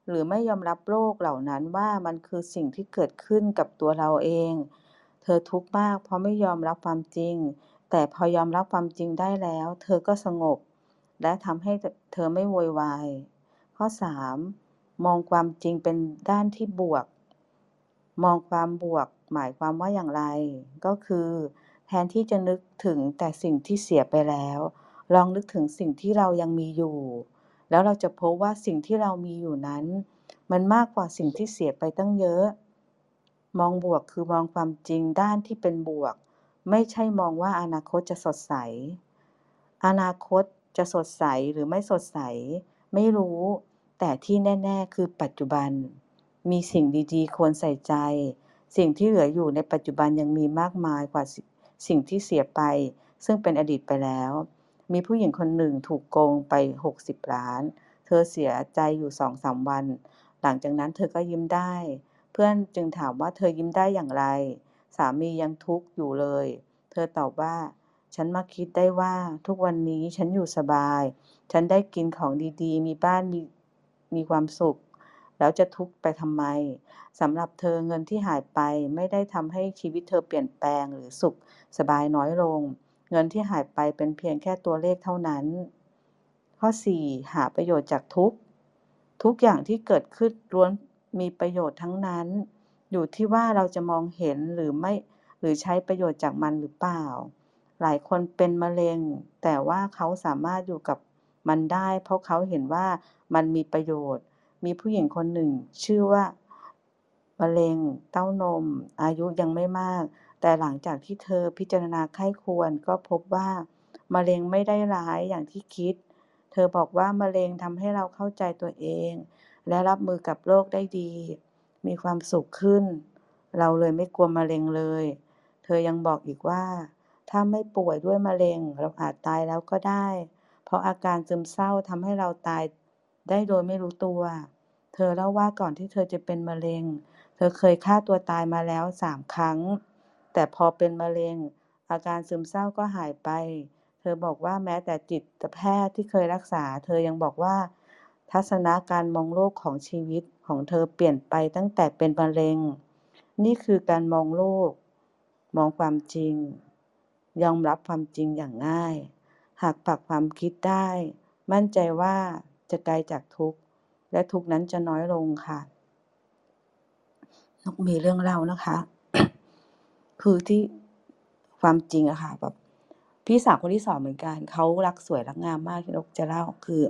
หรือไม่ยอมรับโรคเหล่านั้นว่ามันคือสิ่งที่เกิดขึ้นกับตัวเราเอง เธอทุกข์มากเพราะไม่ยอมรับความจริง แต่พอยอมรับความจริงได้แล้ว เธอก็สงบ และทำให้เธอไม่โวยวาย ข้อ 3. มองความจริงเป็นด้านที่บวก มองความบวก หมายความว่าอย่างไร ก็คือ แทนที่จะนึกถึงแต่สิ่งที่เสียไปแล้ว ลองนึกถึงสิ่งที่เรายังมีอยู่ แล้วเราจะพบว่าสิ่งที่เรามีอยู่นั้น มันมากกว่าสิ่งที่เสียไปตั้งเยอะ มองบวกคือมองความจริงด้านที่เป็นบวก ไม่ใช่มองว่าอนาคตจะสดใส อนาคตจะสดใสหรือไม่สดใส ไม่รู้ แต่ที่แน่ ๆ คือปัจจุบัน มีสิ่งดีๆ ควรใส่ใจ สิ่งที่เหลืออยู่ในปัจจุบันยังมีมากมายกว่าสิ่งที่เสียไป ซึ่งเป็นอดีตไปแล้ว มีผู้หญิงคนหนึ่งถูกโกงไป 60 ล้าน เธอเสียใจอยู่สองสามวัน หลังจากนั้นเธอก็ยิ้มได้ เพื่อนจึงถามว่าเธอยิ้มได้อย่างไรามียังทุกข์อยู่เลย เธอตอบว่า ฉันมาคิดได้ว่าทุกวันนี้ฉันอยู่สบาย ฉันได้กินของดีๆ มีบ้านมีมีความสุข แล้วจะทุกข์ไปทำไมสำหรับเธอเงินที่หายไปไม่ได้ทำให้ชีวิตเธอเปลี่ยนแปลงหรือสุขสบายน้อยลง เงินที่หายไปเป็นเพียงแค่ตัวเลขเท่านั้น ข้อ 4 หาประโยชน์จากทุกทุกอย่างที่เกิดขึ้นล้วนมีประโยชน์ทั้งนั้น อยู่ที่ว่าเราจะมองเห็นหรือไม่หรือใช้ประโยชน์จากมันหรือเปล่า หลายคนเป็นมะเร็ง แต่ว่าเขาสามารถอยู่กับมันได้ เพราะเขาเห็นว่ามันมีประโยชน์ มีผู้หญิงคนหนึ่ง ชื่อว่ามะเร็งเต้านม อายุยังไม่มาก แต่หลังจากที่เธอพิจารณาไข้ควรก็พบว่ามะเร็งไม่ได้ร้ายอย่างที่คิด เธอบอกว่ามะเร็งทำให้เราเข้าใจตัวเอง และรับมือกับโรคได้ดี มีความสุขขึ้น เราเลยไม่กลัวมะเร็งเลย เธอยังบอกอีกว่า ถ้าไม่ป่วยด้วยมะเร็ง เราอาจตายแล้วก็ได้ เพราะอาการซึมเศร้าทำให้เราตายได้โดยไม่รู้ตัว เธอเล่าว่าก่อนที่เธอจะเป็นมะเร็ง เธอเคยฆ่าตัวตายมาแล้วสามครั้ง แต่พอเป็นมะเร็ง อาการซึมเศร้าก็หายไป เธอบอกว่าแม้แต่จิตแพทย์ที่เคยรักษา เธอยังบอกว่า ทัศนะการมองโลกของชีวิตของเธอเปลี่ยนไปตั้งแต่เป็นมะเร็ง นี่คือการมองโลก มองความจริง ยอมรับความจริงอย่างง่าย หากปรับความคิดได้ มั่นใจว่าจะไกลจากทุกข์ และทุกข์นั้นจะน้อยลงค่ะนกมีเรื่องเล่านะคะ คือที่ความจริงอะค่ะแบบพี่สาวคนที่สองเหมือนกันเขารักสวยรักงามมากที่นกจะเล่าคือ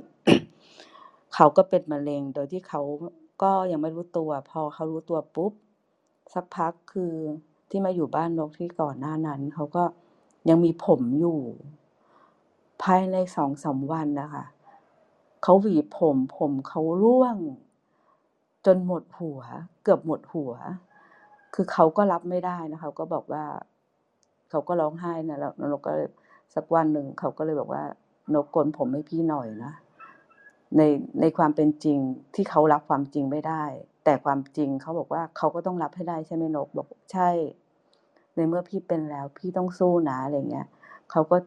เขาก็เป็นมะเร็งโดยที่เขาก็ยังไม่รู้ตัว พอเขารู้ตัวปุ๊บ สักพักคือที่มาอยู่บ้านนกที่ก่อนหน้านั้น เขาก็ยังมีผมอยู่ ภายในสองสามวันนะคะเขาหวีผมผมเขาร่วง จนหมดหัว เกือบหมดหัว คือเขาก็รับไม่ได้นะคะเขาก็บอกว่า เขาก็ร้องไห้นะแล้วนกก็สักวันหนึ่งเขาก็เลยบอกว่านกโกนผมให้พี่หน่อยนะ ในในความเป็นจริงที่เขารับความจริงไม่ได้ แต่ความจริงเขาบอกว่าเขาก็ต้องรับให้ได้ใช่ไหมนกบอกใช่ ในเมื่อพี่เป็นแล้วพี่ต้องสู้นะอะไรเงี้ยเขาก็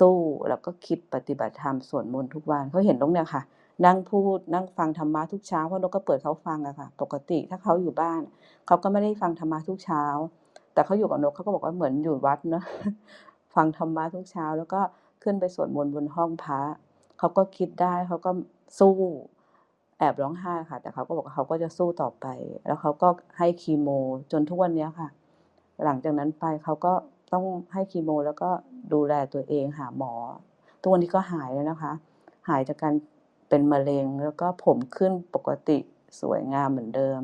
สู้แล้วก็คิดปฏิบัติธรรมสวดมนต์ทุกวันเขาเห็นตรงเนี้ยค่ะ นั่งพูดนั่งฟังธรรมะทุกเช้าเพราะนกก็เปิดเขาฟังอะค่ะ ปกติถ้าเขาอยู่บ้านเขาก็ไม่ได้ฟังธรรมะทุกเช้า แต่เขาอยู่กับนกเขาก็บอกว่าเหมือนอยู่วัดเนอะฟังธรรมะทุกเช้า แล้วก็ขึ้นไปสวดมนต์บนห้องพระเขาก็คิดได้เขาก็ สู้แอบร้องไห้ค่ะ แต่เขาก็บอกเขาก็จะสู้ต่อไป แล้วเขาก็ให้คีโม จนทุกวันนี้ค่ะ หลังจากนั้นไปเขาก็ต้องให้คีโม แล้วก็ดูแลตัวเองหาหมอ ทุกวันนี้ก็หายแล้วนะคะ หายจากการเป็นมะเร็งแล้วก็ผมขึ้นปกติสวยงามเหมือนเดิม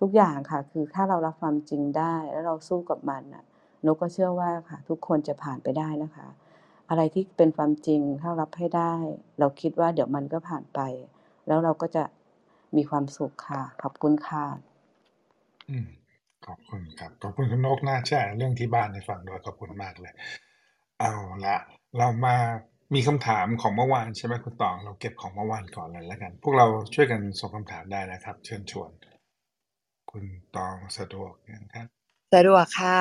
ทุกอย่างค่ะ คือถ้าเรารับความจริงได้ แล้วเราสู้กับมันน่ะนกก็เชื่อว่าค่ะ ทุกคนจะผ่านไปได้นะคะ อะไรที่เป็นความจริงถ้ารับให้ได้ เราคิดว่าเดี๋ยวมันก็ผ่านไป แล้วเราก็จะมีความสุขค่ะ ขอบคุณค่ะอืมขอบคุณครับ ขอบคุณคุณนกนะแชร์เรื่องที่บ้านให้ฟังด้วยขอบคุณมากเลย เอาละเรามามีคำถามของเมื่อวานใช่ไหมคุณตอง เราเก็บของเมื่อวานก่อนเลยแล้วกัน พวกเราช่วยกันส่งคำถามได้นะครับ เชิญชวน คุณตองสะดวกนะครับ สะดวกค่ะ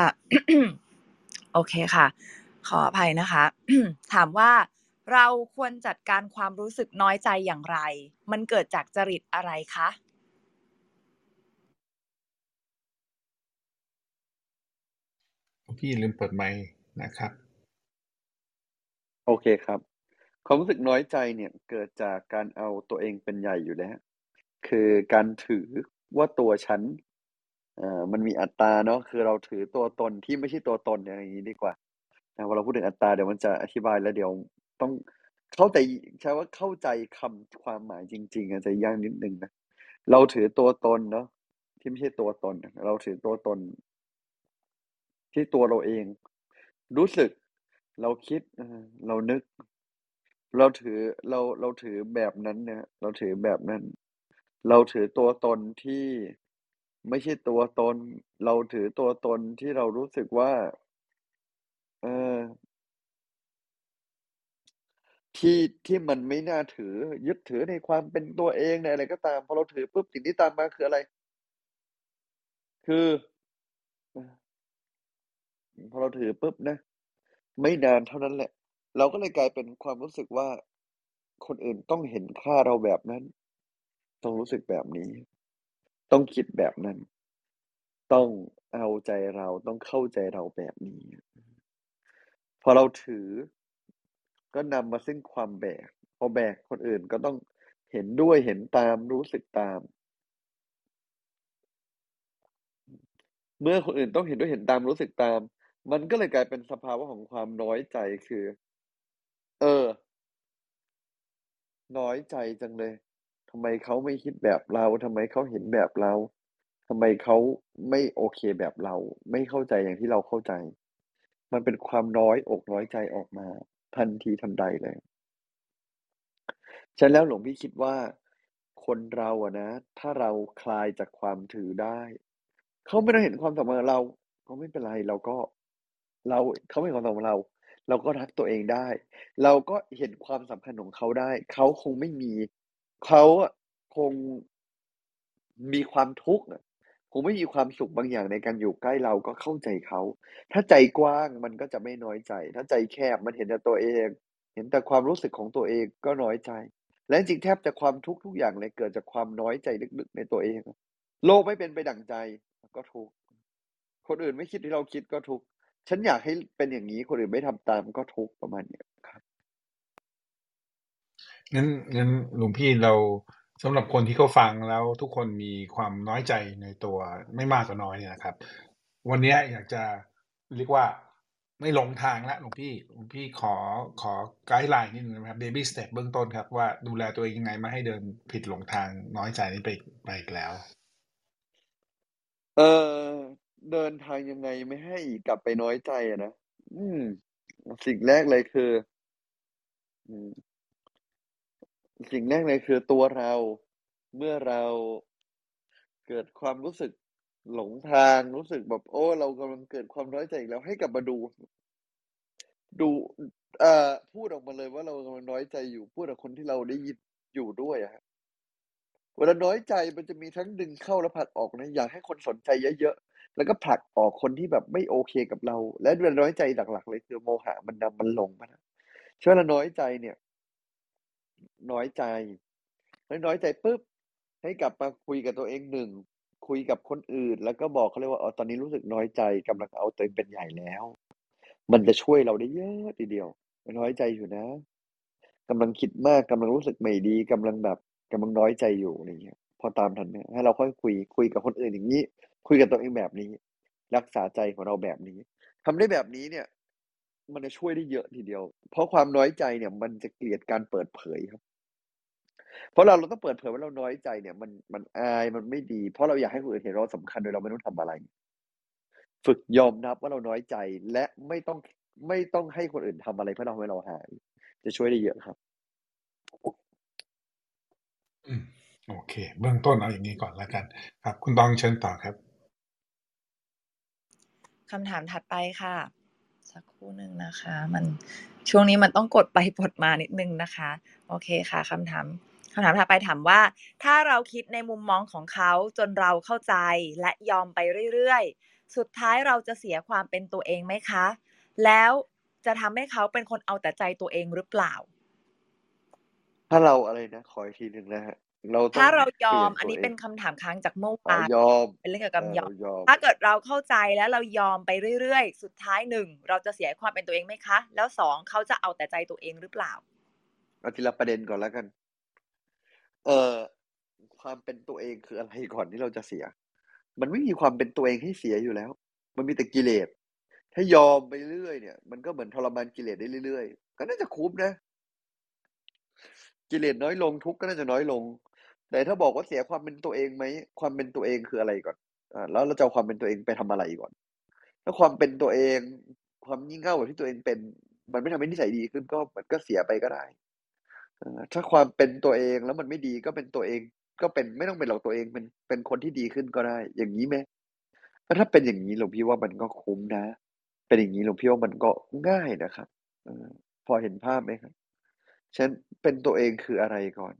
โอเคค่ะ ขออภัยนะคะ ถามว่าเราควรจัดการความรู้สึกน้อยใจอย่างไร มันเกิดจากจริตอะไรคะพี่ลืมเปิดไมค์นะครับ โอเคครับ ความรู้สึกน้อยใจเนี่ยเกิดจากการเอาตัวเองเป็นใหญ่อยู่แล้ว คือการถือว่าตัวฉันเอ่อมันมีอัตราเนาะคือเราถือตัวตนที่ไม่ใช่ตัวตนเนี่ยอย่างนี้ดีกว่า นะเวลาเราพูดถึงอัตราเดี๋ยวมันจะอธิบายแล้วเดี๋ยวต้องเข้าใจใช้ว่าเข้าใจคำความหมายจริง ๆอาจจะยากนิดนึงนะเราถือตัวตนเนาะที่ไม่ใช่ตัวตน เราถือตัวตน ที่ตัวเราเอง รู้สึก เราคิดเรานึก เราถือเราเราถือแบบนั้นเนี่ยเราถือแบบนั้น เราถือตัวตนที่ไม่ใช่ตัวตน เราถือตัวตนที่เรารู้สึกว่า เออ ที่ที่มันไม่น่าถือ ยึดถือในความเป็นตัวเองในอะไรก็ตาม พอเราถือปุ๊บสิ่งที่ตามมาคืออะไร คือเออพอเราถือปุ๊บนะ ไม่นานเท่านั้นแหละ เราก็เลยกลายเป็นความรู้สึกว่า คนอื่นต้องเห็นค่าเราแบบนั้น ต้องรู้สึกแบบนี้ ต้องคิดแบบนั้น ต้องเอาใจเราต้องเข้าใจเราแบบนี้ พอเราถือก็นำมาซึ่งความแบก พอแบกคนอื่นก็ต้องเห็นด้วยเห็นตามรู้สึกตาม เมื่อคนอื่นต้องเห็นด้วยเห็นตามรู้สึกตาม มันก็เลยกลายเป็นสภาวะของความน้อยใจคือ เออ น้อยใจจังเลยทำไมเขาไม่คิดแบบเราทำไมเขาเห็นแบบเราทำไมเขาไม่โอเคแบบเรา ไม่เข้าใจอย่างที่เราเข้าใจ มันเป็นความน้อยอกน้อยใจออกมา ทันทีทันใดเลยฉะนั้นแล้วหลวงพี่คิดว่า คนเราอะนะ ถ้าเราคลายจากความถือได้ เขาไม่ได้เห็นความสำคัญกับเราก็ไม่เป็นไรเราก็ เราเขาไม่เห็นความสำคัญเรา เราก็รักตัวเองได้ เราก็เห็นความสำคัญของเขาได้ เขาคงไม่มี เขาคงมีความทุกข์ คงไม่มีความสุขบางอย่างในการอยู่ใกล้เราก็เข้าใจเขา ถ้าใจกว้างมันก็จะไม่น้อยใจ ถ้าใจแคบมันเห็นแต่ตัวเอง เห็นแต่ความรู้สึกของตัวเองก็น้อยใจ และจริงแทบจะความทุกข์ทุกอย่างเลยเกิดจากความน้อยใจลึกๆในตัวเอง โลกไม่เป็นไปดั่งใจก็ทุกข์คนอื่นไม่คิดที่เราคิดก็ทุกข์ฉันอยากให้เป็นอย่างนี้คนอื่นไม่ทำตามก็ทุกข์ประมาณเนี้ยครับงั้นงั้นหลวงพี่เรา สำหรับคนที่เขาฟังแล้วทุกคนมีความน้อยใจในตัวไม่มากก็น้อยเนี่ยนะครับ วันนี้อยากจะเรียกว่าไม่หลงทางแล้วหลวงพี่หลวงพี่ขอขอไกด์ไลน์นิดนึงนะครับ baby step เบื้องต้นครับ ว่าดูแลตัวเองยังไงไม่ให้เดินผิดหลงทางน้อยใจนี้ไปไปอีกแล้ว เออเดินทางยังไงไม่ให้กลับไปน้อยใจอะนะอืม สิ่งแรกเลยคือ สิ่งแรกเลยคือตัวเรา เมื่อเราเกิดความรู้สึกหลงทางรู้สึกแบบโอ้ เรากำลังเกิดความน้อยใจอีกแล้วให้กลับมาดู ดูเอ่อพูดออกมาเลยว่าเรากำลังน้อยใจอยู่พูดกับคนที่เราได้ยินอยู่ด้วยอะครับเวลาน้อยใจมันจะมีทั้งดึงเข้าและผลักออกนะอยากให้คนสนใจเยอะๆแล้วก็ผลักออกคนที่แบบไม่โอเคกับเรา และเวลาน้อยใจหลักๆเลยคือโมหะมันนำมันหลงมานะช่วงเวลาน้อยใจเนี่ย น้อยใจน้อยใจปุ๊บให้กลับมาคุยกับตัวเองหนึ่งคุยกับคนอื่น แล้วก็บอกเขาเลยว่าอ๋อตอนนี้รู้สึกน้อยใจกำลังเอาตัวเองเป็นใหญ่แล้ว มันจะช่วยเราได้เยอะทีเดียวน้อยใจอยู่นะกำลังคิดมากกำลังรู้สึกไม่ดีกำลังแบบกำลังน้อยใจอยู่อะไรเงี้ยพอตามทันเนี่ยให้เราค่อยคุยคุยกับคนอื่นอย่างนี้ คุยกับตัวเองแบบนี้ รักษาใจของเราแบบนี้ทำได้แบบนี้เนี่ย มันจะช่วยได้เยอะทีเดียว เพราะความน้อยใจเนี่ย มันจะเกลียดการเปิดเผยครับ เพราะเราเราต้องเปิดเผยว่าเราน้อยใจเนี่ย มันมันอายมันไม่ดี เพราะเราอยากให้คนอื่นเห็นเราสำคัญโดยเราไม่ต้องทำอะไร ฝึกยอมรับว่าเราน้อยใจและไม่ต้องไม่ต้องให้คนอื่นทำอะไรเพื่อทำให้เราหาย จะช่วยได้เยอะครับอืมโอเค เบื้องต้นเอาอย่างนี้ก่อนแล้วกัน ครับ คุณตองเชิญต่อครับคำถามถัดไปค่ะ สักครู่หนึ่งนะคะ มันช่วงนี้มันต้องกดไปกดมานิดนึงนะคะ โอเคค่ะคำถามคำถามถัดไปถามว่า ถ้าเราคิดในมุมมองของเขาจนเราเข้าใจและยอมไปเรื่อยๆ สุดท้ายเราจะเสียความเป็นตัวเองไหมคะ แล้วจะทำให้เขาเป็นคนเอาแต่ใจตัวเองหรือเปล่า ถ้าเราอะไรนะ ขออีกทีหนึ่งนะฮะ เราต้องถ้าเรายอมปลี่อันตัวนี้เงเป็นคำถามค้างจากเมื่ออ๋อวานยอมเป็นเรื่องเกี่ยวกับเออยอมเรายอม ถ้าเกิดเราเข้าใจแล้วเรายอมไปเรื่อยๆ สุดท้ายหนึ่งเราจะเสียความเป็นตัวเองไหมคะ แล้วสองเขาจะเอาแต่ใจตัวเองหรือเปล่าเอาทีละประเด็นก่อนแล้วกัน เอ่อความเป็นตัวเองคืออะไรก่อนที่เราจะเสีย มันไม่มีความเป็นตัวเองให้เสียอยู่แล้ว มันมีแต่กิเลส ถ้ายอมไปเรื่อยเนี่ย มันก็เหมือนทรมานกิเลสได้เรื่อยๆ ก็น่าจะคุ้มนะ กิเลสน้อยลงทุกข์ก็น่าจะน้อยลง แต่ถ้าบอกว่าเสียความเป็นตัวเองไหมความเป็นตัวเองคืออะไรก่อนอ่าแล้วเราจะเอาความเป็นตัวเองไปทำอะไรก่อน ถ้าความเป็นตัวเอง ความงี่เง่าแบบที่ตัวเองเป็น มันไม่ทำให้นิสัยดีขึ้นก็มันก็เสียไปก็ได้ถ้าความเป็นตัวเองแล้วมันไม่ดีก็เป็นตัวเอง ก็เป็นไม่ต้องเป็นหลอกตัวเองเป็นเป็นคนที่ดีขึ้นก็ได้ อย่างนี้ไหมถ้าเป็นอย่างนี้หลวงพี่ว่ามันก็คุ้มนะ เป็นอย่างนี้หลวงพี่ว่ามันก็ง่ายนะครับพอเห็นภาพไหมครับฉันเป็นตัวเองคืออะไรก่อน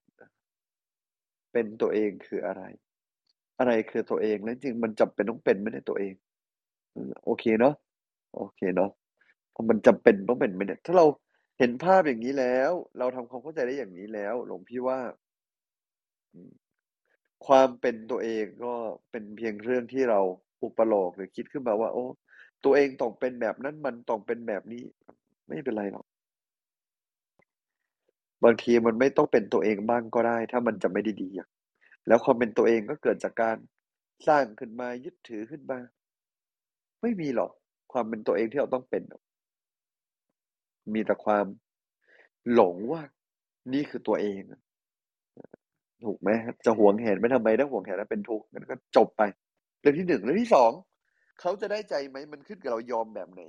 เป็นตัวเองคืออะไร อะไรคือตัวเองแล้วจริงมันจำเป็นต้องเป็นไม่ได้ตัวเองโอเคเนาะโอเคเนาะพอมันจำเป็นต้องเป็นไม่ได้ถ้าเราเห็นภาพอย่างนี้แล้ว เราทำความเข้าใจได้อย่างนี้แล้ว หลวงพี่ว่าความเป็นตัวเองก็เป็นเพียงเรื่องที่เราอุปโลกหรือคิดขึ้นมาว่า โอ้ ตัวเองต้องเป็นแบบนั้นมันต้องเป็นแบบนี้ ไม่เป็นไรหรอก บางทีมันไม่ต้องเป็นตัวเองบ้างก็ได้ ถ้ามันจะไม่ได้ดีแล้วความเป็นตัวเองก็เกิดจากการสร้างขึ้นมายึดถือขึ้นมา ไม่มีหรอกความเป็นตัวเองที่เราต้องเป็น มีแต่ความหลงว่า นี่คือตัวเองถูกไหมจะห่วงแหนไม่ทำไมถ้าห่วงแหนแล้วเป็นทุกข์มันก็จบไป เรื่องที่หนึ่งเรื่องที่สองเขาจะได้ใจไหมมันขึ้นกับเรายอมแบบไหน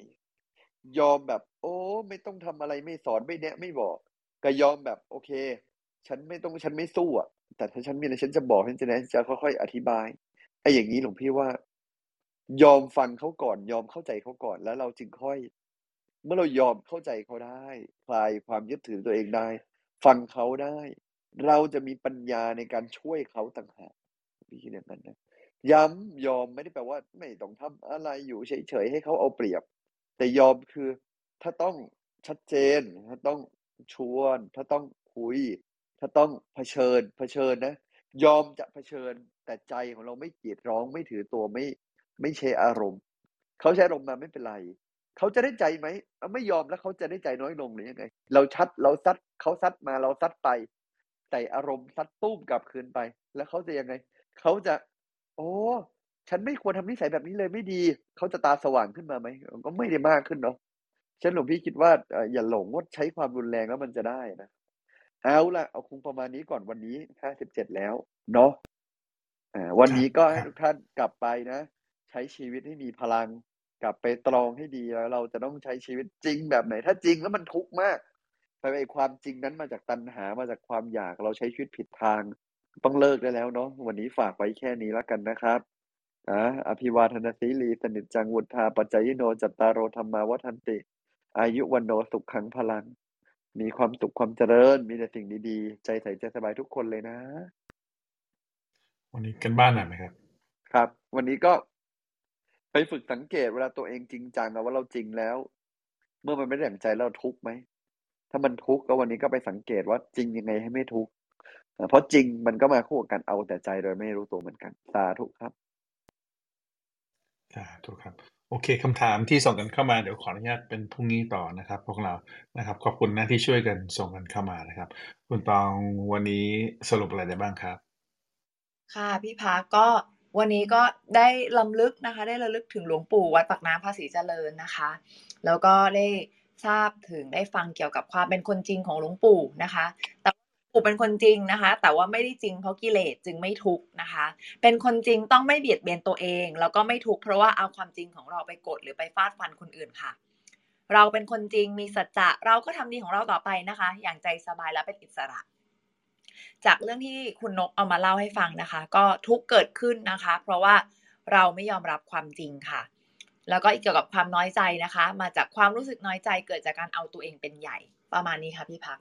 ยอมแบบ โอ้ ไม่ต้องทำอะไรไม่สอนไม่แนะ ไม่บอก ก็ยอมแบบโอเค ฉันไม่ต้องฉันไม่สู้อะแต่ถ้าฉันมีอะไรฉันจะบอกฉันจะแนะจะค่อยๆอธิบายไอ้อย่างนี้หลวงพี่ว่า ยอมฟังเขาก่อนยอมเข้าใจเขาก่อนแล้วเราจึงค่อย เมื่อเรายอมเข้าใจเขาได้คลายความยึดถือตัวเองได้ ฟังเขาได้ เราจะมีปัญญาในการช่วยเขาต่างหากพี่คิดอย่างนั้นนะย้ำยอมไม่ได้แปลว่า ไม่ต้องทำอะไรอยู่เฉยๆให้เขาเอาเปรียบ แต่ยอมคือ ถ้าต้องชัดเจนถ้าต้อง ชวน ถ้าต้องคุย ถ้าต้องเผชิญเผชิญนะ ยอมจะเผชิญแต่ใจของเราไม่เกียดร้องไม่ถือตัวไม่ ไม่ใช่อารมณ์ เขาใช้อารมณ์มาไม่เป็นไรเขาจะได้ใจไหมไม่ยอมแล้วเขาจะได้ใจน้อยลงหรือยังไง เราชัดเราซัดเขาซัดมาเราซัดไปใส่อารมณ์ซัดตุ้มกลับคืนไป แล้วเขาจะยังไงเขาจะ โอ้ฉันไม่ควรทำนิสัยแบบนี้เลยไม่ดี เขาจะตาสว่างขึ้นมาไหมก็ไม่ได้มากขึ้นเนาะ ฉันหลวงพี่คิดว่าอย่าหลงว่าใช้ความรุนแรงแล้วมันจะได้นะ เอาละเอาคงประมาณนี้ก่อนวันนี้ห้าสิบเจ็ดแล้ว เนาะอ่าวันนี้ก็ให้ทุกท่านกลับไปนะ ใช้ชีวิตให้มีพลัง กลับไปตรองให้ดีแล้วเราจะต้องใช้ชีวิตจริงแบบไหน ถ้าจริงแล้วมันทุกข์มากไปไอ้ความจริงนั้นมาจากตัณหามาจากความอยากเราใช้ชีวิตผิดทาง ต้องเลิกได้แล้วเนาะวันนี้ฝากไว้แค่นี้แล้วกันนะครับอ่าอภิวาทนาสีลีสนิจจังวุฒาปัจจยโนจัตตารโรธรรมาวัฒนติ อายุวันโนสุขขังพลัง มีความสุขความเจริญ มีแต่สิ่งดีๆ ใจใสใจสบายทุกคนเลยนะ วันนี้กันบ้านหน่อยไหมครับ ครับ วันนี้ก็ไปฝึกสังเกตเวลาตัวเองจริงจังว่าเราจริงแล้ว เมื่อมันไม่ได้อย่างใจเราทุกข์ไหม ถ้ามันทุกข์ก็วันนี้ก็ไปสังเกตว่าจริงยังไงให้ไม่ทุกข์เพราะจริงมันก็มาคู่กับการเอาแต่ใจโดยไม่รู้ตัวเหมือนกัน สาธุครับสาธุครับ โอเคคำถามที่ส่งกันเข้ามาเดี๋ยวขออนุญาตเป็นพรุ่งนี้ต่อนะครับ พวกเรานะครับ ขอบคุณนะที่ช่วยกันส่งกันเข้ามานะครับ คุณตองวันนี้สรุปอะไรได้บ้างครับ ค่ะพี่พักก็วันนี้ก็ได้ลำลึกนะคะ ได้ระลึกถึงหลวงปู่วัดปากน้ำภาษีเจริญนะคะ แล้วก็ได้ทราบถึงได้ฟังเกี่ยวกับความเป็นคนจริงของหลวงปู่นะคะ แต่ ปูเป็นคนจริงนะคะ แต่ว่าไม่ได้จริงเพราะกิเลสจึงไม่ทุกนะคะ เป็นคนจริงต้องไม่เบียดเบียนตัวเอง แล้วก็ไม่ทุกเพราะว่าเอาความจริงของเราไปกดหรือไปฟาดฟันคนอื่นค่ะ เราเป็นคนจริงมีสัจจะเราก็ทำดีของเราต่อไปนะคะ อย่างใจสบายและเป็นอิสระ จากเรื่องที่คุณนกเอามาเล่าให้ฟังนะคะ ก็ทุกเกิดขึ้นนะคะ เพราะว่าเราไม่ยอมรับความจริงค่ะ แล้วก็เกี่ยวกับความน้อยใจนะคะ มาจากความรู้สึกน้อยใจเกิดจากการเอาตัวเองเป็นใหญ่ ประมาณนี้ค่ะพี่พัก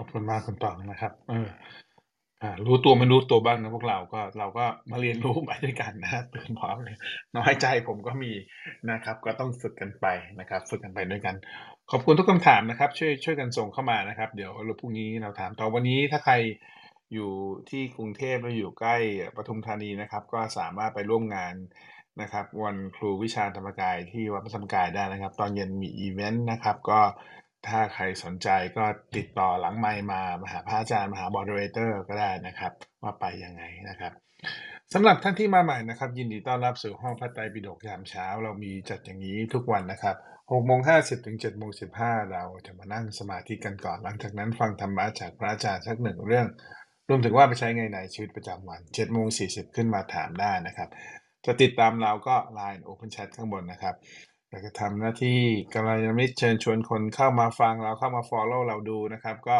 อบคุณมากคุณตองนะครับ เอออ่รู้ตัวไม่รู้ตัวบ้างนะพวกเราก็เราก็มาเรียนรู้ไปด้วยกันนะตื่นพร้อมเลยน้อยใจผมก็มีนะครับ ก็ต้องฝึกกันไปนะครับ ฝึกกันไปด้วยกัน ขอบคุณทุกคำถามนะครับ ช่วยช่วยกันส่งเข้ามานะครับ เดี๋ยวเราพรุ่งนี้เราถามต่อวันนี้ถ้าใครอยู่ที่กรุงเทพหรืออยู่ใกล้ปทุมธานีนะครับ ก็สามารถไปร่วมงานนะครับ วันครูวิชาธรรมกายที่วัดพระธรรมกายได้นะครับ ตอนเย็นมีอีเวนต์นะครับ ก็ ถ้าใครสนใจก็ติดต่อหลังไมค์มามหาพระอาจารย์มหาบอดเรเตอร์ก็ได้นะครับ ว่าไปยังไงนะครับสำหรับท่านที่มาใหม่นะครับ ยินดีต้อนรับสู่ห้องพระไตรปิฎกยามเช้า เรามีจัดอย่างนี้ทุกวันนะครับ6โมง50ถึง7โมง15 เราจะมานั่งสมาธิกันก่อน หลังจากนั้นฟังธรรมะจากพระอาจารย์สักหนึ่งเรื่อง รวมถึงว่าไปใช้ไงในชีวิตประจำวัน7โมง40 ขึ้นมาถามได้นะครับ จะติดตามเราก็ Line Open Chat ข้างบนนะครับ อยากจะทำหน้าที่กำลังมิตรเชิญชวนคนเข้ามาฟังเราเข้ามา Follow เราดูนะครับ ก็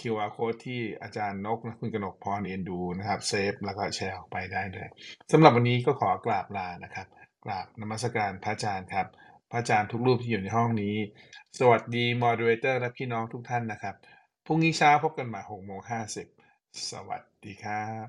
QR code ที่อาจารย์นกและคุณกนกพรเอ็นดูนะครับเซฟแล้วก็แชร์ออกไปได้เลยสำหรับวันนี้ก็ขอกราบลานะครับ กราบนมัสการพระอาจารย์ครับ พระอาจารย์ทุกรูปที่อยู่ในห้องนี้ สวัสดีมอดเรเตอร์และพี่น้องทุกท่านนะครับพรุ่งนี้เช้าพบกันใหม่6โมง50สวัสดีครับ